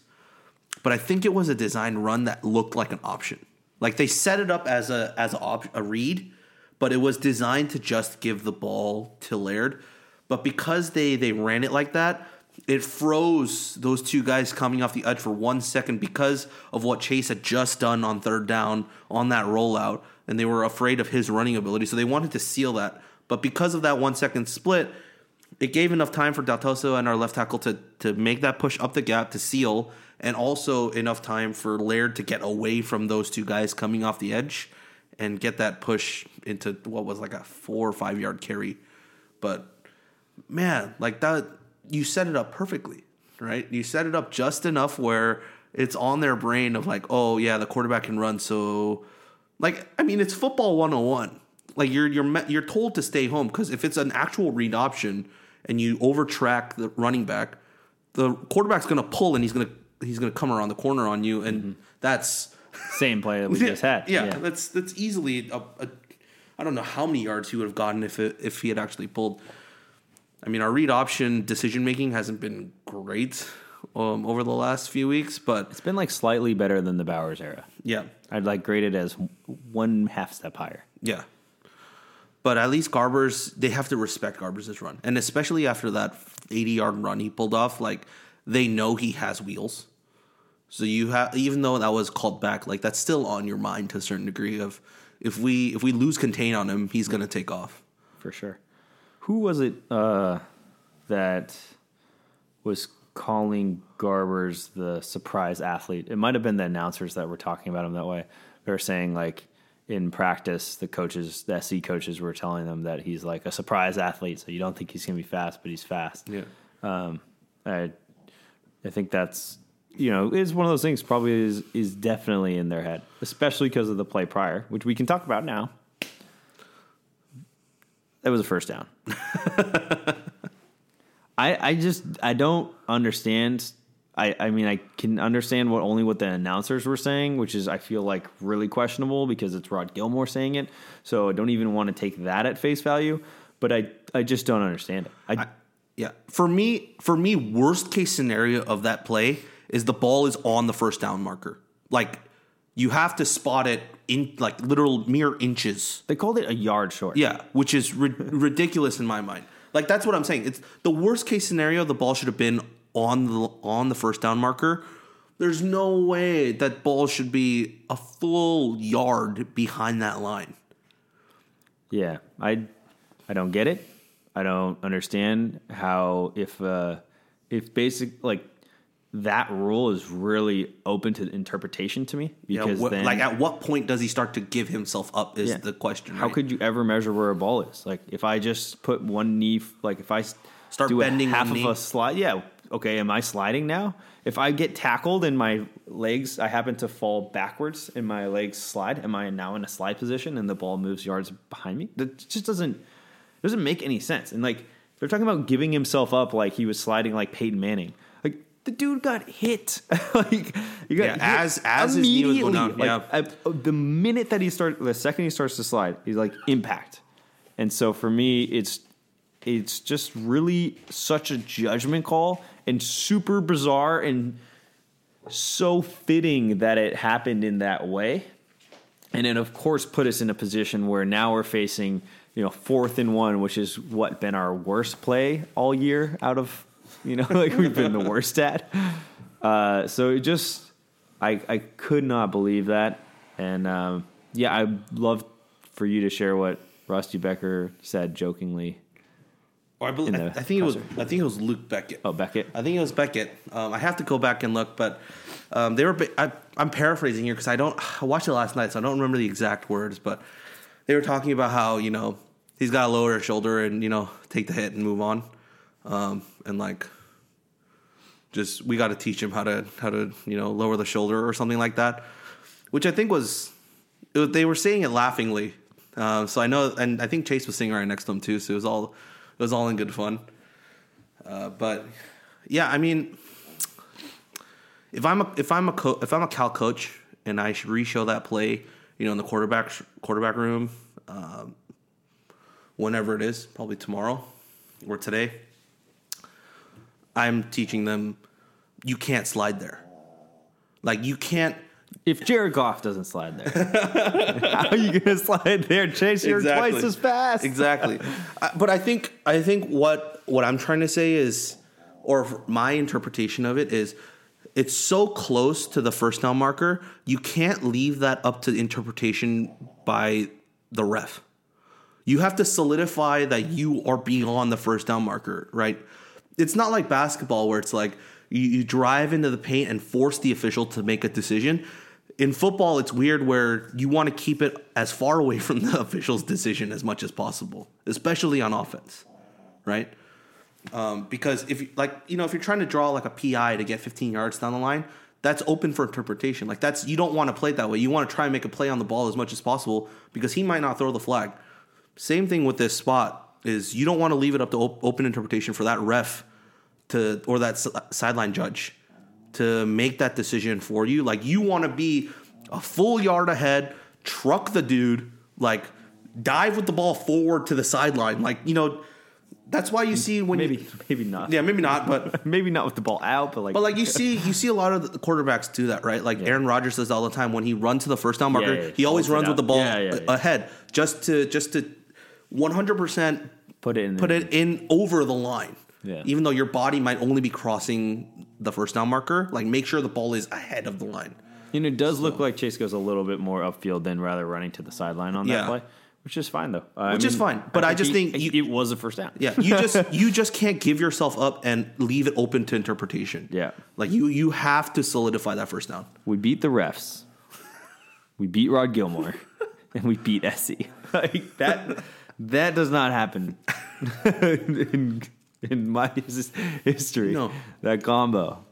but I think it was a design run that looked like an option. Like they set it up as a as a, op, a read, but it was designed to just give the ball to Laird. But because they they ran it like that, it froze those two guys coming off the edge for one second because of what Chase had just done on third down on that rollout, and they were afraid of his running ability, so they wanted to seal that. But because of that one second split, it gave enough time for Daltoso and our left tackle to to make that push up the gap to seal, and also enough time for Laird to get away from those two guys coming off the edge and get that push into what was like a four or five yard carry. But man, like that, you set it up perfectly, right? You set it up just enough where it's on their brain of like, oh yeah, the quarterback can run, so like I mean, it's football one hundred and one. Like you're you're you're told to stay home because if it's an actual read option and you overtrack the running back, the quarterback's gonna pull and he's gonna he's gonna come around the corner on you, and that's Same play that we just (laughs) had. yeah, that's that's easily a, a I don't know how many yards he would have gotten if it, if he had actually pulled. I mean, our read option decision making hasn't been great um, over the last few weeks, but It's been like slightly better than the Bowers era. yeah, I'd like grade it as one half step higher. yeah. But at least Garbers, they have to respect Garbers' run, and especially after that eighty-yard run he pulled off, like they know he has wheels. So you have, even though that was called back, like that's still on your mind to a certain degree. Of if we if we lose contain on him, he's gonna take off. for sure. Who was it uh, that was calling Garbers the surprise athlete? It might have been the announcers that were talking about him that way. They were saying like in practice, the coaches, the SC coaches, were telling them that he's like a surprise athlete. So you don't think he's going to be fast, but he's fast. Yeah. Um, I, I think that's you know is one of those things. Probably is is definitely in their head, especially because of the play prior, which we can talk about now. That was a first down. (laughs) I I just I don't understand. I I mean I can understand what only what the announcers were saying, which is I feel like really questionable because it's Rod Gilmore saying it. So I don't even want to take that at face value. But I I just don't understand it. I, Yeah. For me, for me, worst case scenario of that play is the ball is on the first down marker. Like you have to spot it in like literal mere inches. they called it a yard short. Yeah, which is ri- ridiculous in my mind. Like that's what I'm saying. It's the worst case scenario. The ball should have been on the on the first down marker. There's no way that ball should be a full yard behind that line. Yeah, I I don't get it. I don't understand how if uh if basic like that rule is really open to interpretation to me Yeah, because what- then like at what point does he start to give himself up? Is Yeah. the question. How right? could you ever measure where a ball is? Like if I just put one knee, like if I Start do bending half of knee? a slide, yeah, okay. Am I sliding now? If I get tackled and my legs, I happen to fall backwards and my legs slide. Am I now in a slide position and the ball moves yards behind me? That just doesn't doesn't make any sense. And like they're talking about giving himself up like he was sliding like Peyton Manning. The dude got hit. (laughs) like you got Yeah, hit as- as his knee was going down, immediately. Like, yeah. I- uh, the minute that he starts, the second he starts to slide, he's like impact. And so for me, it's it's just really such a judgment call and super bizarre and so fitting that it happened in that way. And then of course put us in a position where now we're facing, you know, fourth and one, which is what been our worst play all year out of, you know, (laughs) like we've been the worst at. Uh, so it just, I, I could not believe that. And um, yeah, I'd love for you to share what Rusty Becker said jokingly. Or I, believe, I, I think it was. I think it was Luc Bequette. Oh, Bequette. I think it was Bequette. Um, I have to go back and look, but um, they were. I, I'm paraphrasing here because I don't. I watched it last night, so I don't remember the exact words. But they were talking about how you know he's got to lower his shoulder and you know take the hit and move on, um, and like just we got to teach him how to how to you know lower the shoulder or something like that, which I think was, it they were saying it laughingly. Um, so I know, and I think Chase was sitting right next to him too. So it was all it was all in good fun. Uh, but yeah, I mean, if I'm a if I'm a co- if I'm a Cal coach and I should re-show that play, you know, in the quarterback quarterback room, um, whenever it is, probably tomorrow or today, I'm teaching them you can't slide there. Like you can't. If Jared Goff doesn't slide there, (laughs) how are you going to slide there, Chase? You're twice as fast. Exactly. I- but I think I think what what I'm trying to say is, or my interpretation of it is, it's so close to the first down marker, you can't leave that up to interpretation by the ref. You have to solidify that you are beyond the first down marker, right? It's not like basketball where it's like you, you drive into the paint and force the official to make a decision. In football, it's weird where you want to keep it as far away from the (laughs) official's decision as much as possible, especially on offense, right? Um, because if you, like you know if you're trying to draw like a PI to get 15 yards down the line, that's open for interpretation. Like that's you don't want to play it that way. You want to try and make a play on the ball as much as possible because he might not throw the flag. Same thing with this spot is you don't want to leave it up to op- open interpretation for that ref to or that s- sideline judge to make that decision for you. Like you want to be a full yard ahead, truck the dude, like dive with the ball forward to the sideline. Like you know, that's why you see when Maybe, you, maybe not. yeah, maybe not, but (laughs) maybe not with the ball out, but like, but like you see, you see a lot of the quarterbacks do that, right? Like Aaron Rodgers does all the time when he runs to the first down marker, Yeah, yeah, he always runs with the ball Yeah, yeah, yeah. ahead, just to just to one hundred percent put it in. put it in over the line. Yeah. Even though your body might only be crossing the first down marker, like make sure the ball is ahead of the line. And it does look like Chase goes a little bit more upfield than rather running to the sideline on that Yeah. play, which is fine though. I Which is fine, but I just he- think you- it was a first down. Yeah, you just (laughs) you just can't give yourself up and leave it open to interpretation. Yeah. Like you you have to solidify that first down. we beat the refs, we beat Rod Gilmore, (laughs) and we beat SC. (laughs) Like that, that does not happen (laughs) in, in my his- history. No. that combo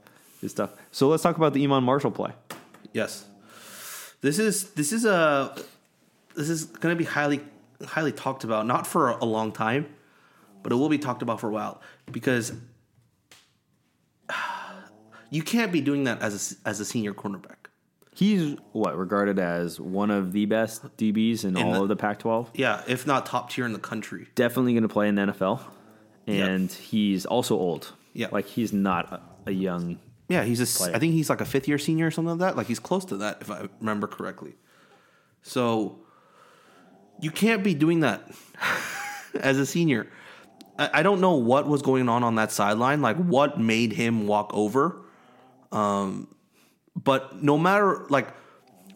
is tough. So let's talk about the Iman Marshall play. Yes. This is this is a this is going to be highly highly talked about not for a long time, but it will be talked about for a while because (sighs) you can't be doing that as a, as a senior cornerback. He's what regarded as one of the best DBs in, all the- of the Pac-12. Yeah, if not top tier in the country. Definitely going to play in the NFL, and he's also old. Yeah. like he's not a, a young. Yeah, he's a Player. I think he's like a fifth year senior or something like that. Like he's close to that if I remember correctly. So you can't be doing that (laughs) as a senior. I, I don't know what was going on on that sideline, like what made him walk over. Um, but no matter like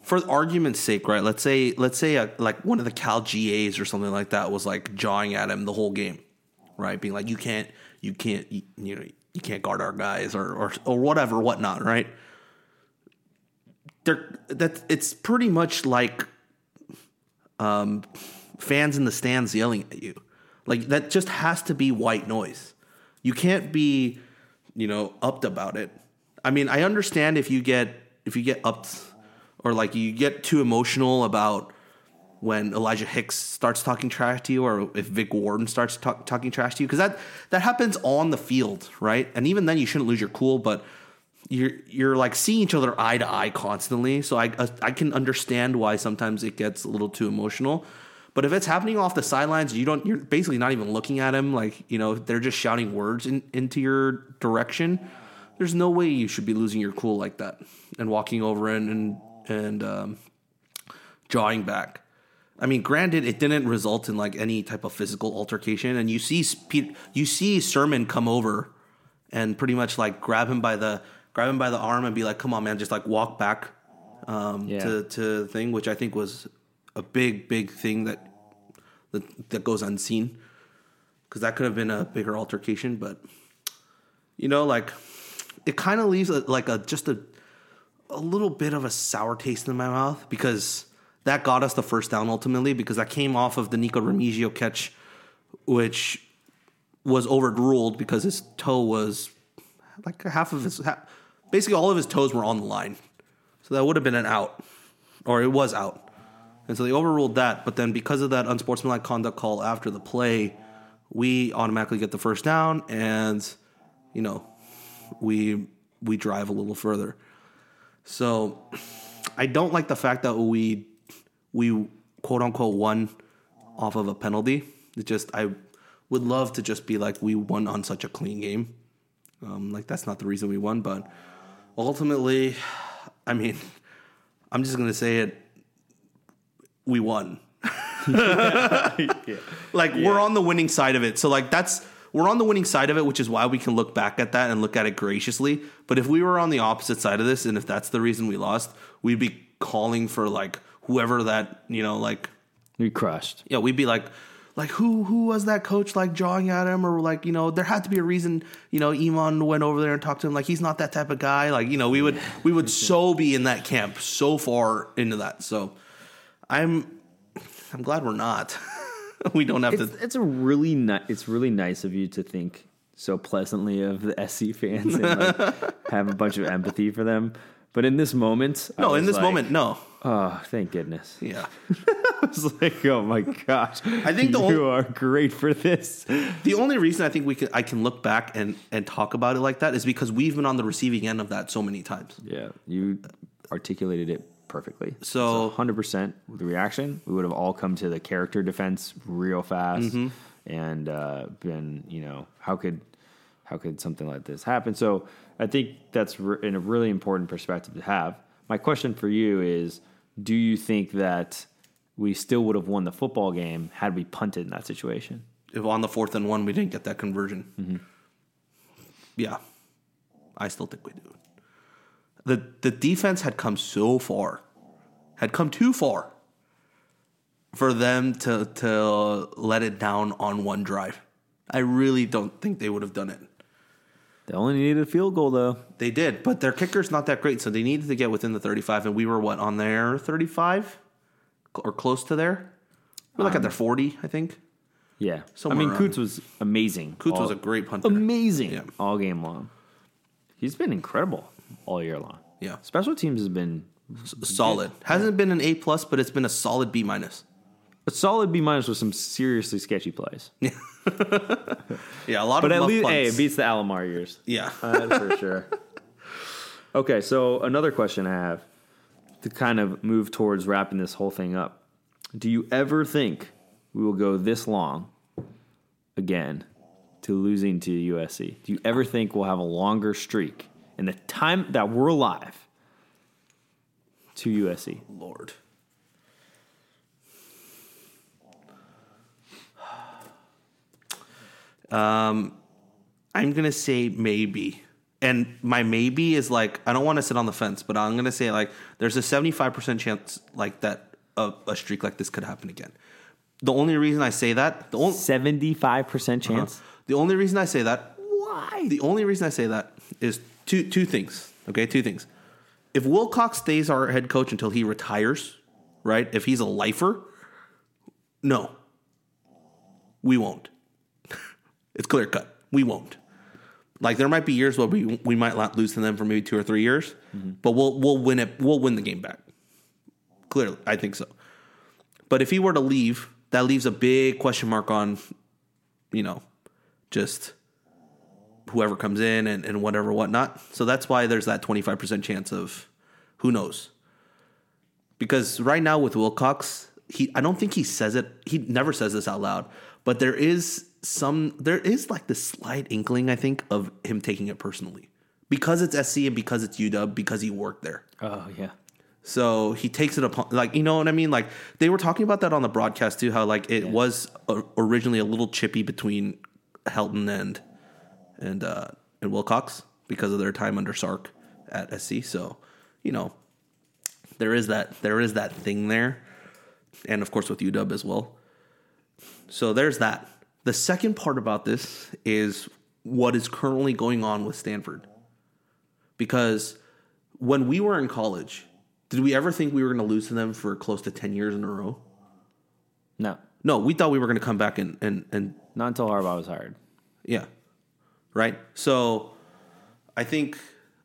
for argument's sake, right? Let's say let's say a, like one of the Cal GAs or something like that was like jawing at him the whole game, right? Being like, you can't, you can't, you, you know, you can't guard our guys or or or whatever, whatnot, right? They're that it's pretty much like um, fans in the stands yelling at you. Like that just has to be white noise. You can't be, you know, upped about it. I mean, I understand if you get if you get upped or like you get too emotional about when Elijah Hicks starts talking trash to you, or if Vic Wharton starts talk, talking trash to you, because that that happens on the field, right? And even then, you shouldn't lose your cool, but you're you're like seeing each other eye to eye constantly. So I uh, I can understand why sometimes it gets a little too emotional. But if it's happening off the sidelines, you don't. You're basically not even looking at him. Like you know, they're just shouting words in, into your direction. There's no way you should be losing your cool like that and walking over and and, and um, jawing back. I mean, granted, it didn't result in like any type of physical altercation, and you see Pete, you see Sermon come over and pretty much like grab him by the grab him by the arm and be like, "Come on, man, just like walk back um, Yeah. to to the thing," which I think was a big, big thing that that, that goes unseen because that could have been a bigger altercation, but you know, like it kind of leaves a, like a just a a little bit of a sour taste in my mouth because that got us the first down ultimately because that came off of the Nikko Remigio catch, which was overruled because his toe was like half of his, basically all of his toes were on the line. So that would have been an out, or it was out. And so they overruled that. But then because of that unsportsmanlike conduct call after the play, we automatically get the first down and, you know, we we drive a little further. So I don't like the fact that we we quote unquote won off of a penalty. It just I would love to just be like we won on such a clean game. Um, like that's not the reason we won, but ultimately, I mean, I'm just gonna say it. We won. (laughs) (laughs) Like we're on the winning side of it. So like that's we're on the winning side of it, which is why we can look back at that and look at it graciously. But if we were on the opposite side of this, and if that's the reason we lost, we'd be calling for like whoever that you know like We crushed. yeah, we'd be like, like who who was that coach like jawing at him? Or like you know there had to be a reason you know Iman went over there and talked to him like he's not that type of guy. Like you know we would we would so be in that camp so far into that. So I'm I'm glad we're not (laughs) (laughs) we don't have It's, to it's a really ni- it's really nice of you to think so pleasantly of the (laughs) SC fans and like (laughs) have a bunch of empathy for them. But in this moment, no in this like, moment no oh, thank goodness. yeah I was like, oh my gosh, I think the you are great for this. the only reason I think we can I can look back and and talk about it like that is because we've been on the receiving end of that so many times Yeah, you articulated it perfectly. So- hundred percent with the reaction, we would have all come to the character defense real fast Mm-hmm. and uh, been, you know, how could how could something like this happen? So I think that's re- in a really important perspective to have. My question for you is: Do you think that we still would have won the football game had we punted in that situation? if on the fourth and one we didn't get that conversion. Yeah, I still think we do. the The defense had come so far, had come too far for them to to let it down on one drive. I really don't think they would have done it. They only needed a field goal though. They did, but their kicker's not that great, so they needed to get within the thirty-five, and we were what on their thirty-five or close to there. We're like at their um, forty, I think. Yeah, Somewhere I mean. Coutts was amazing. Coutts was a great punter. amazing Yeah. all game long. He's been incredible all year long. Yeah. Special teams has been solid. Hasn't been an A plus, but it's been a solid B minus. a solid B minus with some seriously sketchy plays. (laughs) Yeah, yeah, a lot But of at muff least, hey, it beats the Alomar years. yeah, (laughs) That's for sure. Okay, so another question I have to kind of move towards wrapping this whole thing up. Do you ever think we will go this long again to losing to USC? Do you ever think we'll have a longer streak in the time that we're alive to USC? Lord. Um, I'm gonna say maybe, and my maybe is like I don't want to sit on the fence, but I'm gonna say like there's a 75 percent chance like that a, a streak like this could happen again. The only reason I say that, the only 75% chance? the only reason I say that, Why? The only reason I say that is two two things. Okay, two things. If Wilcox stays our head coach until he retires, right? If he's a lifer, no, we won't. (laughs) it's clear cut. We won't. Like there might be years where we we might not lose to them for maybe two or three years, mm-hmm. but we'll we'll win it. We'll win the game back. Clearly, I think so. But if he were to leave, that leaves a big question mark on, you know, just whoever comes in and, and whatever whatnot. So that's why there's that 25% chance of who knows. Because right now with Wilcox, he I don't think he says it. He never says this out loud, but there is some there is like this slight inkling I think of him taking it personally. Because it's SC and because it's UW because he worked there. Oh yeah. So he takes it upon, like, you know what I mean? Like, they were talking about that on the broadcast too, how, like, it was uh, originally a little chippy between Helton and, and, uh, and Wilcox because of their time under Sark at SC. So, you know, there is that, there is that thing there. And of course with UW as well. So there's that. The second part about this is what is currently going on with Stanford. Because when we were in college, did we ever think we were going to lose to them for close to 10 years in a row? No, No, we thought we were going to come back and, and, and not until Harbaugh was hired. yeah. Right? So I think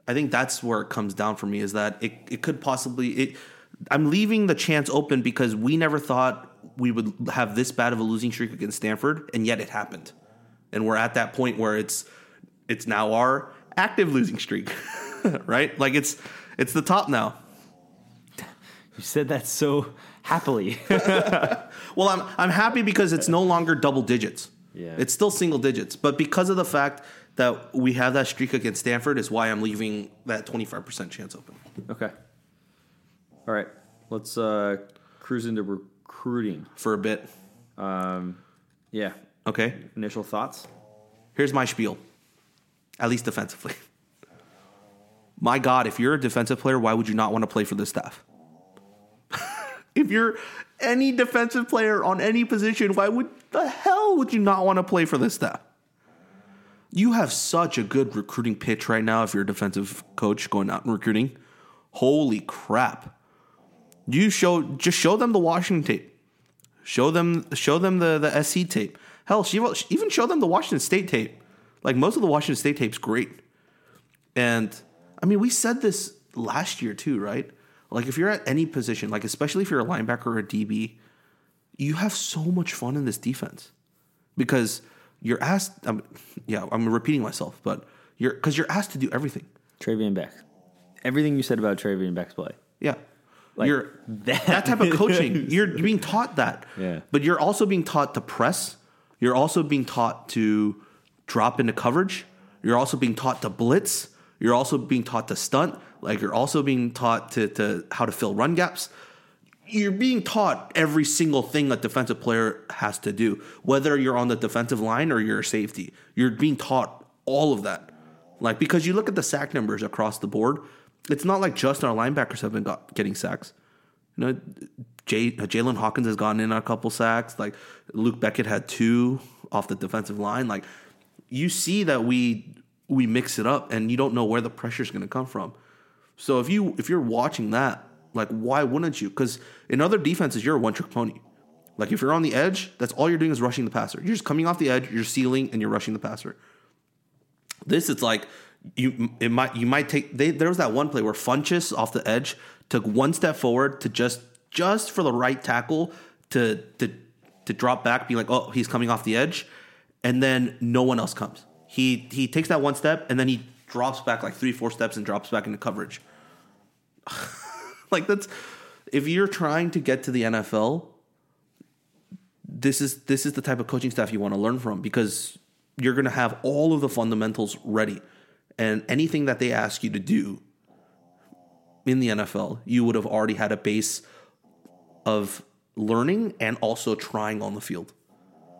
I think that's where it comes down for me is that it, it could possibly it I'm leaving the chance open because we never thought we would have this bad of a losing streak against Stanford and yet it happened. And we're at that point where it's it's now our active losing streak. (laughs) right? Like it's it's the top now. You said that so happily. (laughs) Well, I'm I'm happy because it's no longer double digits. Yeah. It's still single digits, but because of the fact that we have that streak against Stanford is why I'm leaving that 25% chance open okay. All right. Let's uh, cruise into recruiting. for a bit. Um, yeah. Okay? Initial thoughts. Here's my spiel. At least defensively. (laughs) My god, if you're a defensive player, why would you not want to play for this staff? (laughs) if you're any defensive player on any position, why would the hell would you not want to play for this staff? You have such a good recruiting pitch right now if you're a defensive coach going out and recruiting. Holy crap. You show just show them the Washington tape. Show them show them the the SC tape. Hell, even show them the Washington State tape. Like most of the Washington State tape's great. And I mean, we said this last year too, right? Like if you're at any position, like especially if you're a linebacker or a DB, you have so much fun in this defense because you're asked. Um, yeah, I'm repeating myself, but you're because you're asked to do everything. Traveon Beck. Everything you said about Traveon Beck's play. Yeah. Like, you're (laughs) that- that, type of coaching. You're being taught that. Yeah. But you're also being taught to press. You're also being taught to drop into coverage. You're also being taught to blitz. You're also being taught to stunt. Like you're also being taught to, to how to fill run gaps. You're being taught every single thing a defensive player has to do, whether you're on the defensive line or you're a safety. You're being taught all of that. Like because you look at the sack numbers across the board, it's not like just our linebackers have been got, getting sacks. You know, Jay, uh, Jalen Hawkins has gotten in a couple sacks. Like Luc Bequette had two off the defensive line. Like you see that we we mix it up, and you don't know where the pressure is going to come from. So if you if you're watching that, like why wouldn't you? Because in other defenses, you're a one trick pony. Like if you're on the edge, that's all you're doing is rushing the passer. You're just coming off the edge, you're sealing, and you're rushing the passer. This it's like you it might you might take they, there was that one play where Funches off the edge took one step forward to just just for the right tackle to to to drop back, be like, oh, he's coming off the edge, and then no one else comes. He he takes that one step and then he drops back like three four steps and drops back into coverage. (sighs) (laughs) like that's if you're trying to get to the NFL, this is this is the type of coaching staff you want to learn from because you're going to have all of the fundamentals ready and anything that they ask you to do in the NFL, you would have already had a base of learning and also trying on the field.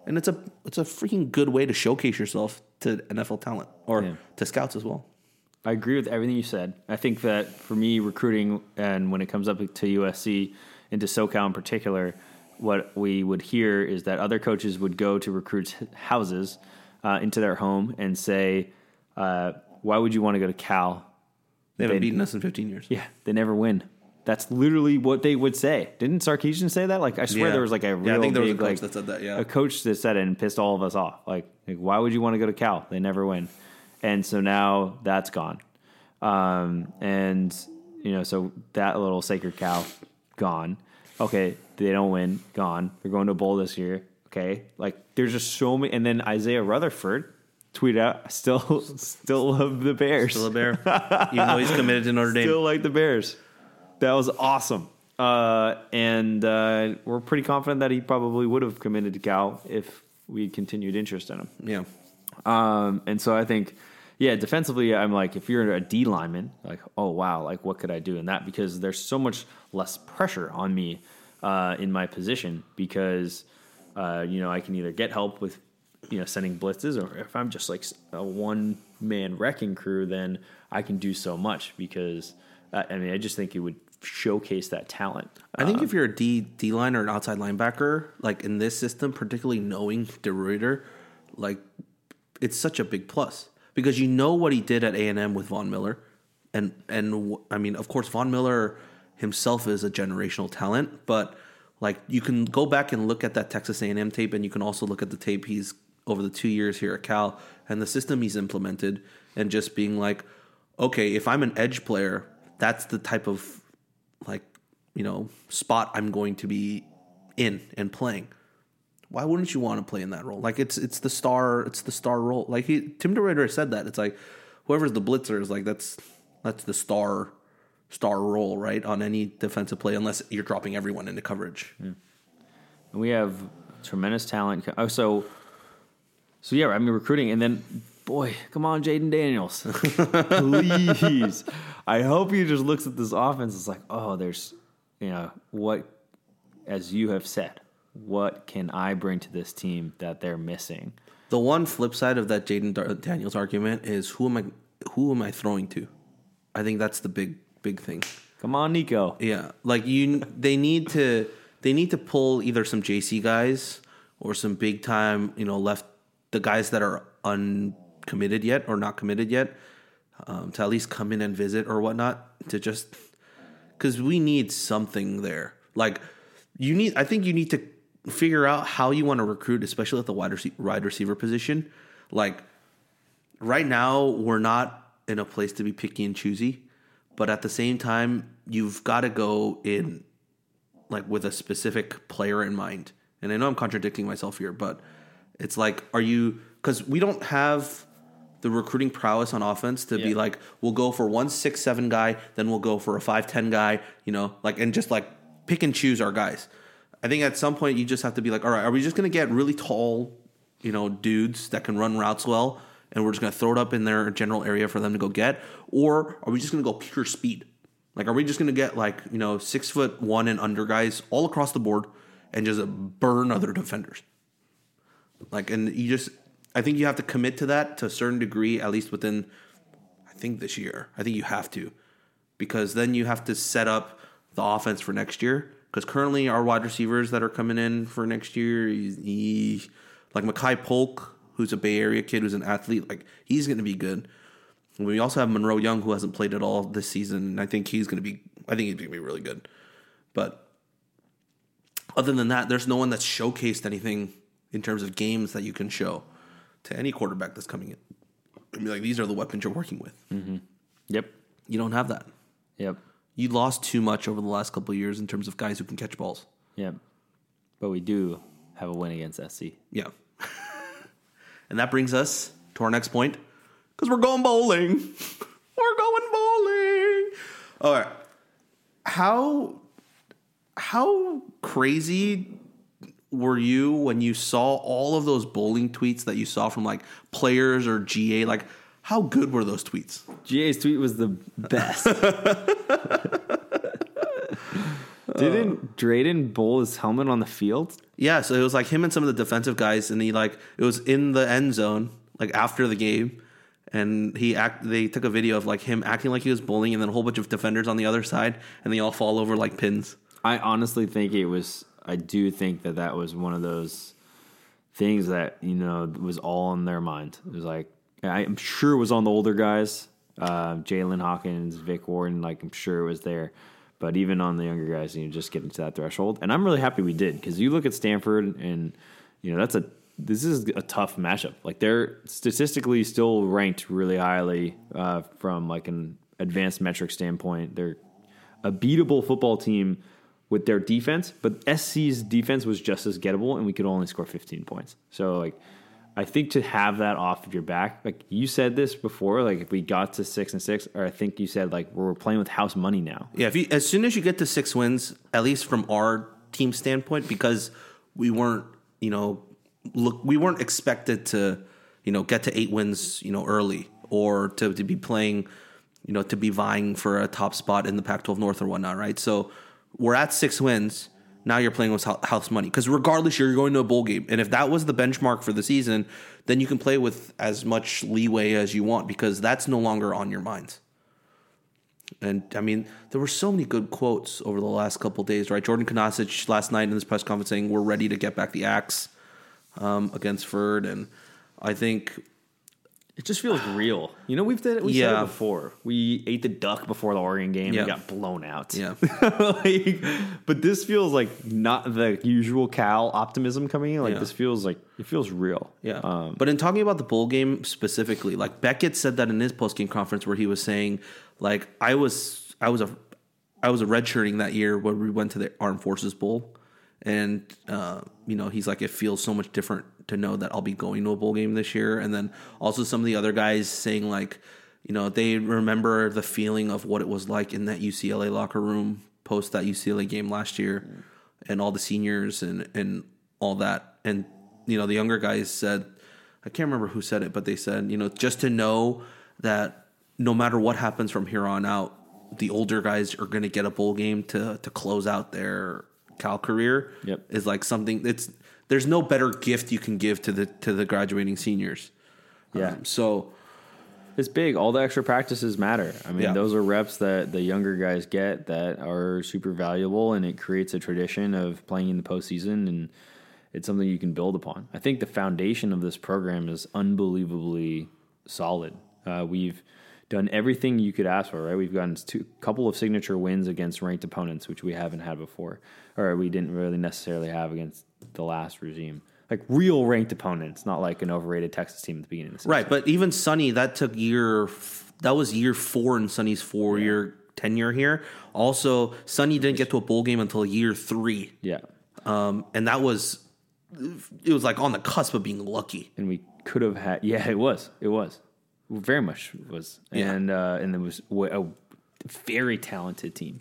And it's a it's a freaking good way to showcase yourself to NFL talent or Yeah. to scouts as well. I agree with everything you said. I think that for me, recruiting and when it comes up to USC and to SoCal in particular, what we would hear is that other coaches would go to recruits' houses uh, into their home and say, Uh, why would you want to go to Cal? They haven't They- beaten us in 15 years. Yeah, they never win. That's literally what they would say. Didn't Sarkisian say that? Like, I swear Yeah. there was like a real Yeah, I think there was a coach like, that said that, yeah. a coach that said it and pissed all of us off. Like, like, why would you want to go to Cal? They never win, and so now that's gone. Um, and you know, so that little sacred cow gone. Okay, they don't win, gone. They're going to bowl this year. Okay, like there's just so many. And then Isaiah Rutherford tweet out, "I (laughs) still, still love the Bears. Still a bear, (laughs) even though he's committed to Notre Dame. Still like the Bears. That was awesome. Uh, and uh, we're pretty confident that he probably would have committed to Cal if we continued interest in him. yeah. Um, and so I think, yeah, defensively, I'm like, if you're a D lineman, like, oh wow, like what could I do in that? Because there's so much less pressure on me uh, in my position because uh, you know I can either get help with you know sending blitzes, or if I'm just like a one man wrecking crew, then I can do so much because uh, I mean I just think it would showcase that talent. I think if you're a D D line or an outside linebacker, like in this system, particularly knowing DeRuyter, like it's such a big plus because you know what he did at A and M with Von Miller, and and I mean, of course, Von Miller himself is a generational talent, but like you can go back and look at that Texas A and M tape, and you can also look at the tape he's over the two years here at Cal and the system he's implemented, and just being like, okay, if I'm an edge player, that's the type of like you know spot I'm going to be in and playing. Why wouldn't you want to play in that role? Like it's it's the star it's the star role. Like he, Tim DeRuyter said that it's like whoever's the blitzer is like that's that's the star star role right on any defensive play unless you're dropping everyone into coverage. And we have tremendous talent. Oh, so, so yeah, I mean recruiting, and then boy, come on, Jayden Daniels, (laughs) please. I hope he just looks at this offense. It's like, oh, there's, you know, what, as you have said, what can I bring to this team that they're missing? The one flip side of that Jayden Daniels argument is who am I who am I throwing to? I think that's the big big thing. Come on, Nikko. Yeah, like you, they need to they need to pull either some JC guys or some big time, you know, left the guys that are uncommitted yet or not committed yet, um, to at least come in and visit or whatnot to just because we need something there. Like you need, I think you need to figure out how you want to recruit, especially at the wide, wide receiver position. Like right now, we're not in a place to be picky and choosy, but at the same time, you've got to go in like with a specific player in mind. And I know I'm contradicting myself here, but it's like, are you because we don't have the recruiting prowess on offense to be like, we'll go for one six seven guy, then we'll go for a five ten guy, you know, like and just like pick and choose our guys. I think at some point you just have to be like, all right, are we just gonna get really tall, you know, dudes that can run routes well, and we're just gonna throw it up in their general area for them to go get, or are we just gonna go pure speed? Like, are we just gonna get like you know six foot one and under guys all across the board and just burn other defenders? Like, and you just, I think you have to commit to that to a certain degree, at least within, I think this year. I think you have to, because then you have to set up the offense for next year. Because currently, our wide receivers that are coming in for next year, he, like Makai Polk, who's a Bay Area kid, who's an athlete, like he's going to be good. And we also have Monroe Young, who hasn't played at all this season. And I think he's going to be, I think he's going to be really good. But other than that, there's no one that's showcased anything in terms of games that you can show to any quarterback that's coming in. I mean, like these are the weapons you're working with. Mm-hmm. Yep. You don't have that. Yep. You lost too much over the last couple of years in terms of guys who can catch balls. Yep. But we do have a win against SC. Yeah. (laughs) and that brings us to our next point because we're going bowling. (laughs) we're going bowling. All right. How how crazy were you when you saw all of those bowling tweets that you saw from like players or GA? Like, how good were those tweets? GA's tweet was the best. (laughs) Didn't uh, Drayden bowl his helmet on the field? Yeah, so it was like him and some of the defensive guys, and he like it was in the end zone, like after the game, and he act. They took a video of like him acting like he was bowling, and then a whole bunch of defenders on the other side, and they all fall over like pins. I honestly think it was. I do think that that was one of those things that you know was all in their mind. It was like I'm sure it was on the older guys, uh, Jalen Hawkins, Vic Wharton. Like I'm sure it was there. But even on the younger guys, you know, just getting to that threshold, and I'm really happy we did because you look at Stanford, and you know that's a this is a tough matchup. Like they're statistically still ranked really highly uh, from like an advanced metric standpoint. They're a beatable football team with their defense, but SC's defense was just as gettable, and we could only score 15 points. So like, I think to have that off of your back, like you said this before, like if we got to six and six, or I think you said like we're playing with house money now. Yeah, if you, as soon as you get to six wins, at least from our team standpoint, because we weren't, you know, look, we weren't expected to, you know, get to eight wins, you know, early or to, to be playing, you know, to be vying for a top spot in the Pac-12 North or whatnot, right? So we're at six wins. Now you're playing with house money because regardless, you're going to a bowl game, and if that was the benchmark for the season, then you can play with as much leeway as you want because that's no longer on your minds. And I mean, there were so many good quotes over the last couple days, right? Jordan Kunaszyk last night in this press conference saying, "We're ready to get back the axe um, against Ferd, and I think it just feels real. You know, we've did it. We yeah. said it before. We ate the duck before the Oregon game. Yeah. We got blown out. Yeah. (laughs) like, but this feels like not the usual Cal optimism coming in. Like yeah. this feels like it feels real. Yeah. Um, but in talking about the bowl game specifically, like Bequette said that in his post game conference where he was saying, like I was I was a I was a redshirting that year when we went to the Armed Forces Bowl and uh, you know he's like it feels so much different to know that I'll be going to a bowl game this year, and then also some of the other guys saying like you know they remember the feeling of what it was like in that UCLA locker room post that UCLA game last year, mm. and all the seniors and and all that, and you know the younger guys said I can't remember who said it, but they said you know just to know that no matter what happens from here on out, the older guys are going to get a bowl game to to close out their Cal career yep. is like something it's there's no better gift you can give to the to the graduating seniors. Yeah. Um, so it's big. All the extra practices matter. I mean, yeah. those are reps that the younger guys get that are super valuable, and it creates a tradition of playing in the postseason, and it's something you can build upon. I think the foundation of this program is unbelievably solid. Uh, we've done everything you could ask for, right? We've gotten a couple of signature wins against ranked opponents, which we haven't had before, or we didn't really necessarily have against the last regime. Like real ranked opponents, not like an overrated Texas team at the beginning of the season. Right, but even Sonny, that took year, that was year four in Sonny's four yeah. year tenure here. Also, Sonny didn't get to a bowl game until year three. Yeah. Um, and that was, it was like on the cusp of being lucky. And we could have had, yeah, it was. It was very much was, yeah. and uh, and it was a very talented team.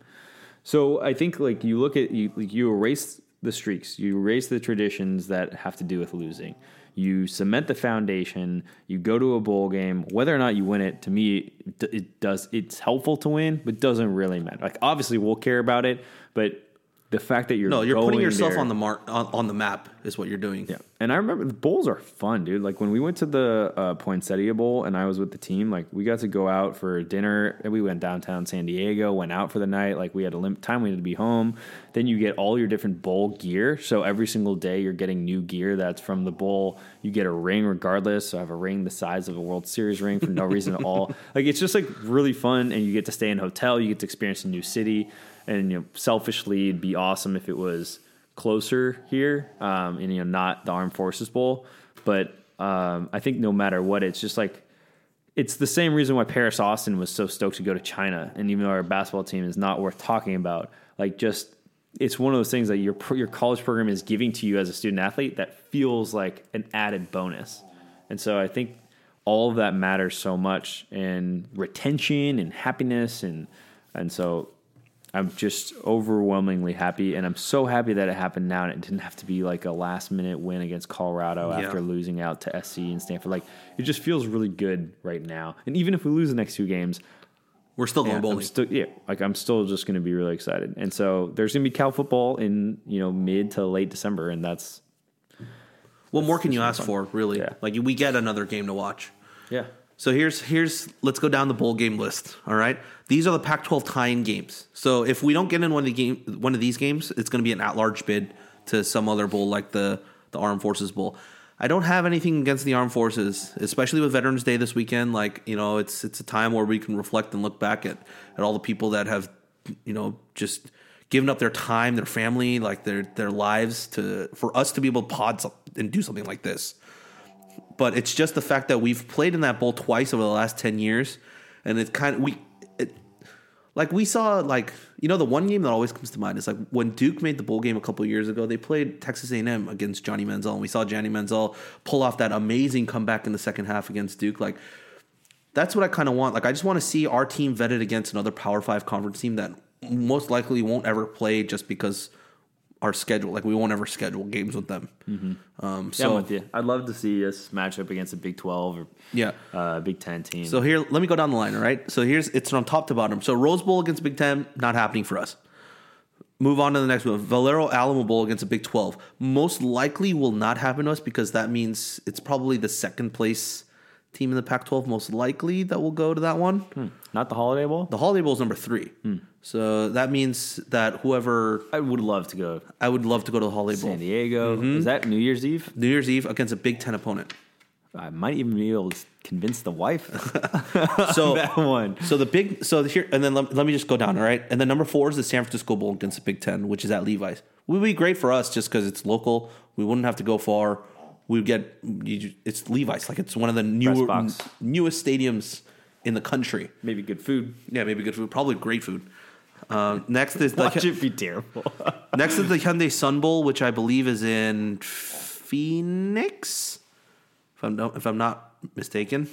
So I think like you look at you like you erase the streaks, you erase the traditions that have to do with losing. You cement the foundation. You go to a bowl game, whether or not you win it. To me, it does. It's helpful to win, but doesn't really matter. Like obviously, we'll care about it, but the fact that you're no, you're putting yourself there, on the mark on, on, the map is what you're doing. Yeah, and I remember the bowls are fun, dude. Like when we went to the uh, Poinsettia Bowl and I was with the team, like we got to go out for dinner. And we went downtown San Diego, went out for the night. Like we had a limit time, we had to be home. Then you get all your different bowl gear. So every single day you're getting new gear that's from the bowl. You get a ring regardless. So I have a ring the size of a World Series ring for no reason at all. (laughs) Like it's just like really fun, and you get to stay in a hotel. You get to experience a new city and you know, selfishly, it'd be awesome if it was closer here, um, and you know, not the Armed Forces Bowl. But um, I think no matter what, it's just like it's the same reason why Paris Austin was so stoked to go to China, and even though our basketball team is not worth talking about, like just it's one of those things that your your college program is giving to you as a student athlete that feels like an added bonus, and so I think all of that matters so much, and retention and happiness, and and so I'm just overwhelmingly happy, and I'm so happy that it happened now, and it didn't have to be like a last minute win against Colorado yeah. after losing out to SC and Stanford. Like it just feels really good right now. And even if we lose the next two games, we're still going bowling. Still, yeah, like I'm still just going to be really excited. And so there's going to be Cal football in you know mid to late December, and that's what more can you ask fun. for, really? Yeah. Like we get another game to watch. Yeah. So here's here's let's go down the bowl game list. All right, these are the Pac-12 tie-in games. So if we don't get in one of the game one of these games, it's going to be an at-large bid to some other bowl like the the Armed Forces Bowl. I don't have anything against the armed forces, especially with Veterans Day this weekend. Like you know, it's it's a time where we can reflect and look back at at all the people that have you know just given up their time, their family, like their their lives to for us to be able to pod and do something like this. But it's just the fact that we've played in that bowl twice over the last ten years, and it's kind of we. It, like we saw, like you know, the one game that always comes to mind is like when Duke made the bowl game a couple years ago. They played Texas A&M against Johnny Manziel, and we saw Johnny Manziel pull off that amazing comeback in the second half against Duke. Like that's what I kind of want. Like I just want to see our team vetted against another Power Five conference team that most likely won't ever play just because our schedule. Like we won't ever schedule games with them. Um, Yeah, I'm so with you. I'd love to see us match up against a Big 12 or yeah. uh, Big 10 team. So here, let me go down the line. All right. So here's it's from top to bottom. So Rose Bowl against Big Ten, not happening for us. Move on to the next one. Valero Alamo Bowl against a Big Twelve, most likely will not happen to us because that means it's probably the second place team in the Pac-12 most likely that will go to that one. Not the Holiday Bowl? The Holiday Bowl is number three, so that means that whoever I would love to go I would love to go to the Holiday Bowl. San Diego. Mm-hmm. Is that New Year's Eve? New Year's Eve against a Big Ten opponent. I might even be able to convince the wife (laughs) So (laughs) that one. So the big, so here, and then let, let me just go down, all right? And then number four is the San Francisco Bowl against the Big Ten, which is at Levi's. Would be great for us just because it's local. We wouldn't have to go far. We would get, you, it's Levi's. Like it's one of the newer, box. newest stadiums in the country. Maybe good food. Yeah, maybe good food. Probably great food. Uh, next is the (laughs) Watch it be terrible. (laughs) next is the Hyundai Sun Bowl, which I believe is in Phoenix, if I'm not, if I'm not mistaken.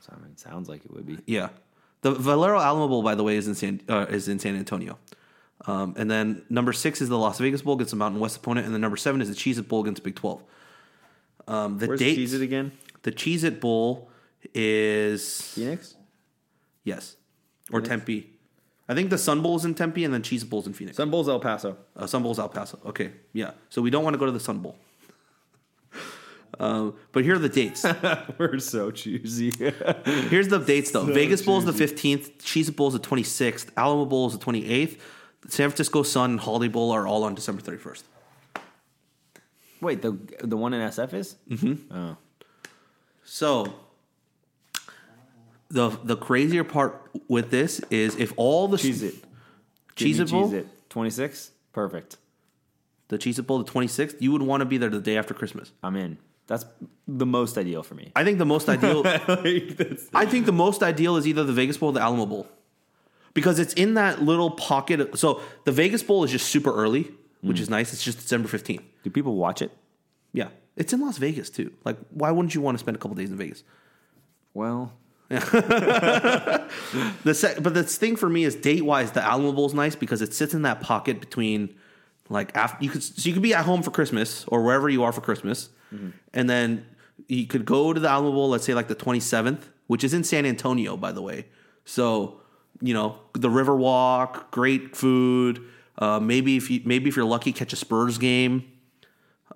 So, I mean, it sounds like it would be. Yeah, the Valero Alamo Bowl, by the way, is in San uh, is in San Antonio. Um, and then number six is the Las Vegas Bowl against the Mountain West opponent, and then number seven is the Cheez It Bowl against Big Twelve. Um, the Where's date, Cheez It again? the Cheez It Bowl is Phoenix? yes, or Tempe. I think the Sun Bowl is in Tempe, and then Cheez It Bowl in Phoenix. Sun Bowl's El Paso. Uh, Sun Bowl's El Paso. Okay, yeah. So we don't want to go to the Sun Bowl. (laughs) Um, but here are the dates. (laughs) We're so choosy. (laughs) Here's the dates though. Vegas Bowl is the 15th. Cheez It Bowl is the 26th. Alamo Bowl is the 28th. San Francisco Sun and Holiday Bowl are all on December 31st. Wait, the the one in SF is? Mm-hmm. Oh. So the the crazier part with this is if all the Cheez It. Cheez It Bowl, It. 26? Perfect. the Cheez It Bowl, the 26th, you would want to be there the day after Christmas. I'm in. That's the most ideal for me. I think the most ideal. (laughs) like, I think the most ideal is either the Vegas Bowl or the Alamo Bowl. Because it's in that little pocket. Of, so the Vegas Bowl is just super early, which mm. is nice. It's just December 15th. do people watch it? Yeah. It's in Las Vegas too. Like, why wouldn't you want to spend a couple days in Vegas? Well, (laughs) The sec- but the thing for me is date wise, the Alamo Bowl is nice because it sits in that pocket between like after you could so you could be at home for Christmas or wherever you are for Christmas, mm-hmm. and then you could go to the Alamo Bowl, let's say like the twenty seventh, which is in San Antonio, by the way. So you know the River Walk, great food. Uh, maybe if you maybe if you're lucky, catch a Spurs game.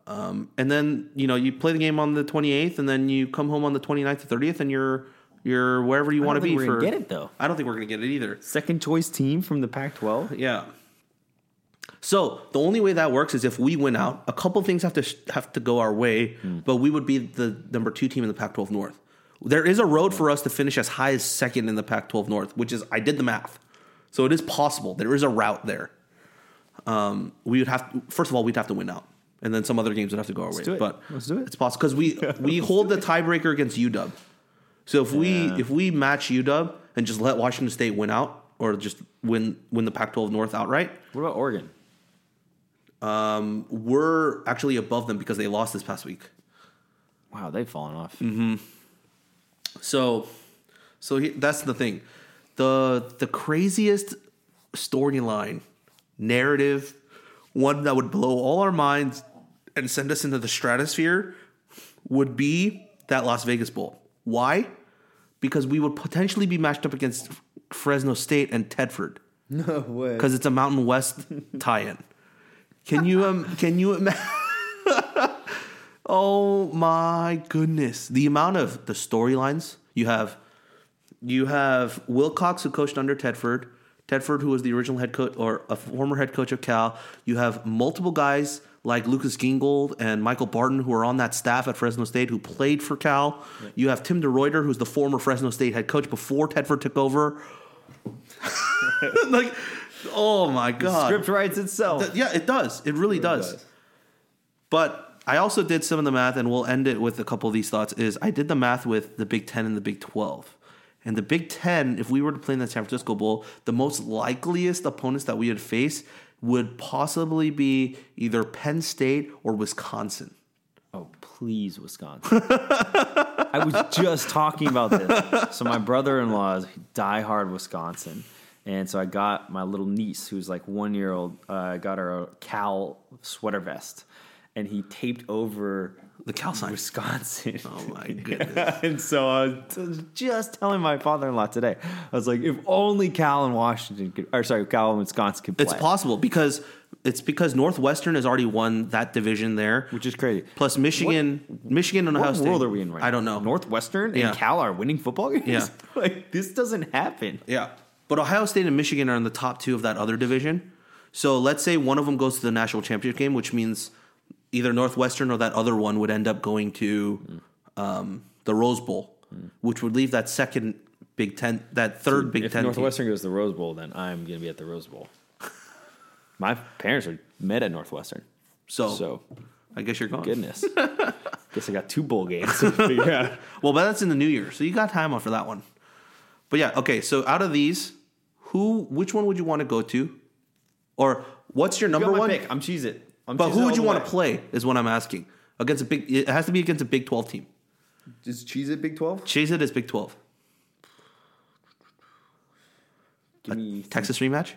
Um, and then you know you play the game on the 28th, and then you come home on the 29th or 30th, and you're you're wherever you want to be we're for. gonna get it, though. I don't think we're gonna get it either. second choice team from the Pac-12. Yeah. So the only way that works is if we win out. A couple things have to sh- have to go our way, but we would be the number two team in the Pac-12 North. There is a road for us to finish as high as second in the Pac-12 North, which is I did the math, so it is possible. There is a route there. Um, we would have first of all we'd have to win out, and then some other games would have to go our way. But Let's do it. It's possible because we (laughs) we hold the tiebreaker against UW. So if we if we match UW and just let Washington State win out, or just win win the Pac-12 North outright, What about Oregon? Um, we're actually above them because they lost this past week. Wow, they've fallen off. Mm-hmm. So, so he, that's the thing. the The craziest storyline, narrative, one that would blow all our minds and send us into the stratosphere, would be that Las Vegas Bowl. Why? Because we would potentially be matched up against Fresno State and Tedford (laughs) No way. because it's a Mountain West (laughs) tie-in. Can you um, can you imagine? (laughs) oh my goodness, the amount of the storylines you have. You have Wilcox who coached under Tedford, Tedford who was the original head coach or a former head coach of Cal. You have multiple guys like Lucas Gingold and Michael Barton, who are on that staff at Fresno State, who played for Cal. You have Tim DeRuyter, who's the former Fresno State head coach before Tedford took over. (laughs) like, oh my god, Script writes itself. Th- yeah, it does. It really, does. does. But I also did some of the math, and we'll end it with a couple of these thoughts. Is I did the math with the Big Ten and the Big Twelve, and the Big Ten. If we were to play in the San Francisco Bowl, the most likeliest opponents that we would face would possibly be either Penn State or Wisconsin. Oh, please, Wisconsin. I was just talking about this. So my brother-in-law is diehard Wisconsin. And so I got my little niece, who's like one year old, uh, I got her a Cal sweater vest. And he taped over The Cal sign. Wisconsin. (laughs) Oh my (laughs) goodness. and so I was just telling my father-in-law today. I was like, if only Cal and Washington could, or sorry, Cal and Wisconsin could play. It's possible because it's because Northwestern has already won that division there, Which is crazy. Plus Michigan, Michigan and Ohio What State. world are we in right now? I don't know. Northwestern Yeah. and Cal are winning football games? Yeah. (laughs) like, this doesn't happen. Yeah. But Ohio State and Michigan are in the top two of that other division. So let's say one of them goes to the national championship game, which means either Northwestern or that other one would end up going to um, the Rose Bowl, which would leave that second Big Ten, that third Big if Ten. team. Northwestern goes to the Rose Bowl, then I'm going to be at the Rose Bowl. My parents are met at Northwestern. So, So, I guess you're going. goodness. (laughs) Guess I got two bowl games to figure out. Well, but that's in the new year, so you got time off for that one. But yeah, okay. So out of these, who, which one would you want to go to, or what's your number Got my one? pick. I'm Cheez It. I'm But who would you want to play? Is what I'm asking. Against a big, it has to be against a Big Twelve team. Is Cheez It Big 12? Chase it as Big Twelve. Give me Texas rematch.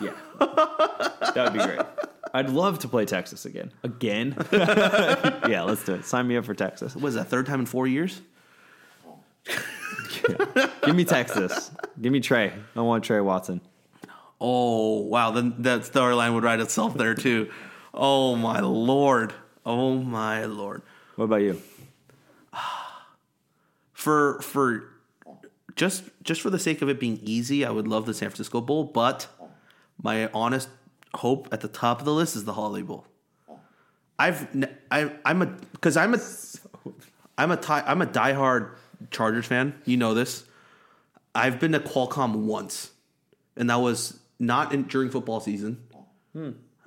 Yeah. that would be great. (laughs) I'd love to play Texas again. Again? (laughs) yeah, let's do it. Sign me up for Texas. What is that? Third time in four years? (laughs) Give me Texas. Give me Trey. I want Trey Watson. Oh wow! Then that storyline would write itself there too. Oh my lord! Oh my lord! What about you? (sighs) For for just just for the sake of it being easy, I would love the San Francisco Bowl, but my honest hope at the top of the list is the Holiday Bowl. I've I I'm a because I'm a (laughs) I'm a tie, I'm a diehard Chargers fan. You know this. I've been to Qualcomm once, and that was not in, during football season.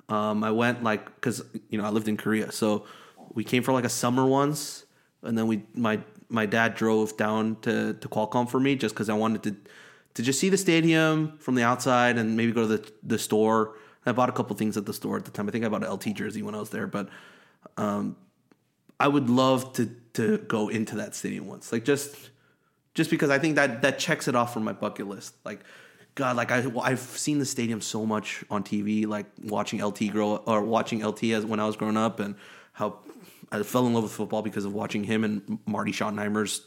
Um, I went like because you know I lived in Korea, so we came for like a summer once, and then we my my dad drove down to to Qualcomm for me just because I wanted to to just see the stadium from the outside and maybe go to the the store. I bought a couple things at the store at the time. I think I bought an LT jersey when I was there, but um, I would love to to go into that stadium once, like just just because I think that that checks it off from my bucket list. Like, God, like I I've seen the stadium so much on TV, like watching LT grow or watching LT as when I was growing up, and how I fell in love with football because of watching him and Marty Schottenheimer's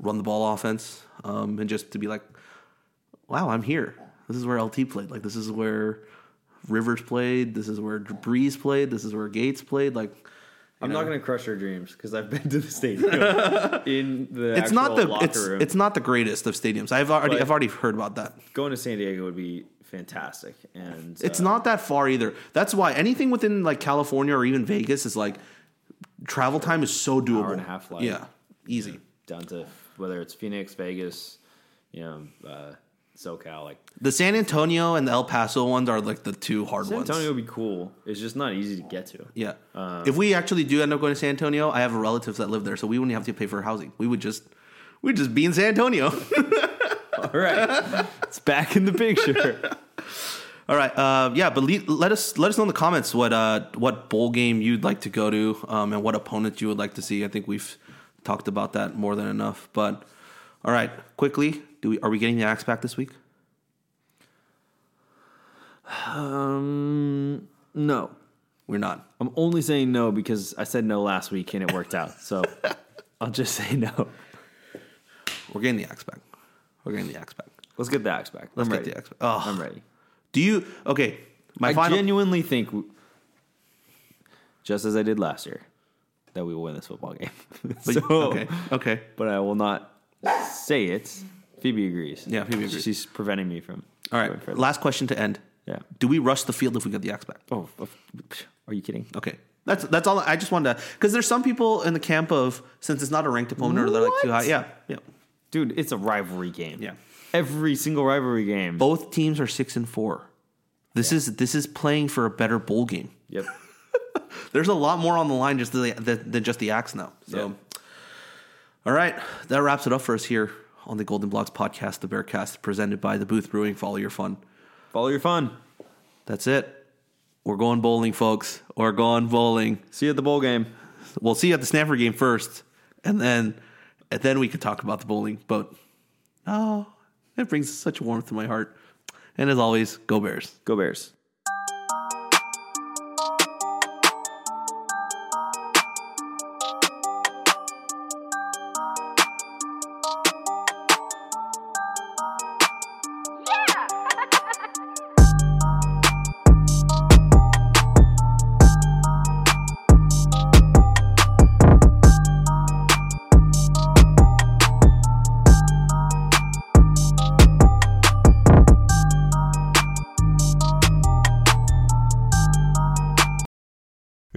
run the ball offense, um, and just to be like, wow, I'm here. This is where LT played. Like this is where Rivers played. This is where Brees played. This is where Gates played. Like. I'm not going to crush your dreams because I've been to the stadium (laughs) in the. It's not the locker it's room. it's not the greatest of stadiums. I've already But- I've already heard about that. going to San Diego would be fantastic, and It's uh, not that far either. That's why anything within like California or even Vegas is like travel time is so doable. Hour and a half flight. Yeah, easy. down to whether it's Phoenix, Vegas, you know, uh, SoCal. Like The San Antonio and the El Paso ones are like the two hard San ones. San Antonio would be cool. It's just not easy to get to. Yeah. Uh, if we actually do end up going to San Antonio, I have relatives that live there, so we wouldn't have to pay for housing. We would just we'd just be in San Antonio. (laughs) All right, it's back in the picture. (laughs) All right, uh, yeah, but le- let us let us know in the comments what uh, what bowl game you'd like to go to, um, and what opponent you would like to see. I think we've talked about that more than enough. But all right, quickly, do we are we getting the axe back this week? Um, no, We're not. I'm only saying no because I said no last week and it worked out. So (laughs) I'll just say no. We're getting the axe back. We're getting the axe back. Let's get the axe back. Let's I'm get ready. the axe back. Oh. I'm ready. Do you? Okay, my I final. genuinely think, just as I did last year, that we will win this football game. (laughs) so, okay, okay. but I will not say it. Phoebe agrees. Yeah, Phoebe agrees. She's preventing me from. All right. Last question to end. Yeah. Do we rush the field if we get the axe back? Oh, oh are you kidding? Okay. That's that's all. I just wanted to because there's some people in the camp of since it's not a ranked opponent or they're like too high. Yeah, yeah, Dude, it's a rivalry game. yeah. Every single rivalry game. Both teams are six and four. This is this is playing for a better bowl game. Yep. (laughs) There's a lot more on the line just the, the, than just the axe now. So, all right, that wraps it up for us here on the Golden Blogs podcast, the Bearcast, presented by the Booth Brewing. Follow your fun. Follow your fun. That's it. We're going bowling, folks. We're going bowling. See you at the bowl game. We'll see you at the Snapper game first, and then and then we could talk about the bowling. But oh, it brings such warmth to my heart. And as always, go Bears. Go Bears.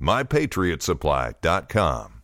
MyPatriotSupply.com.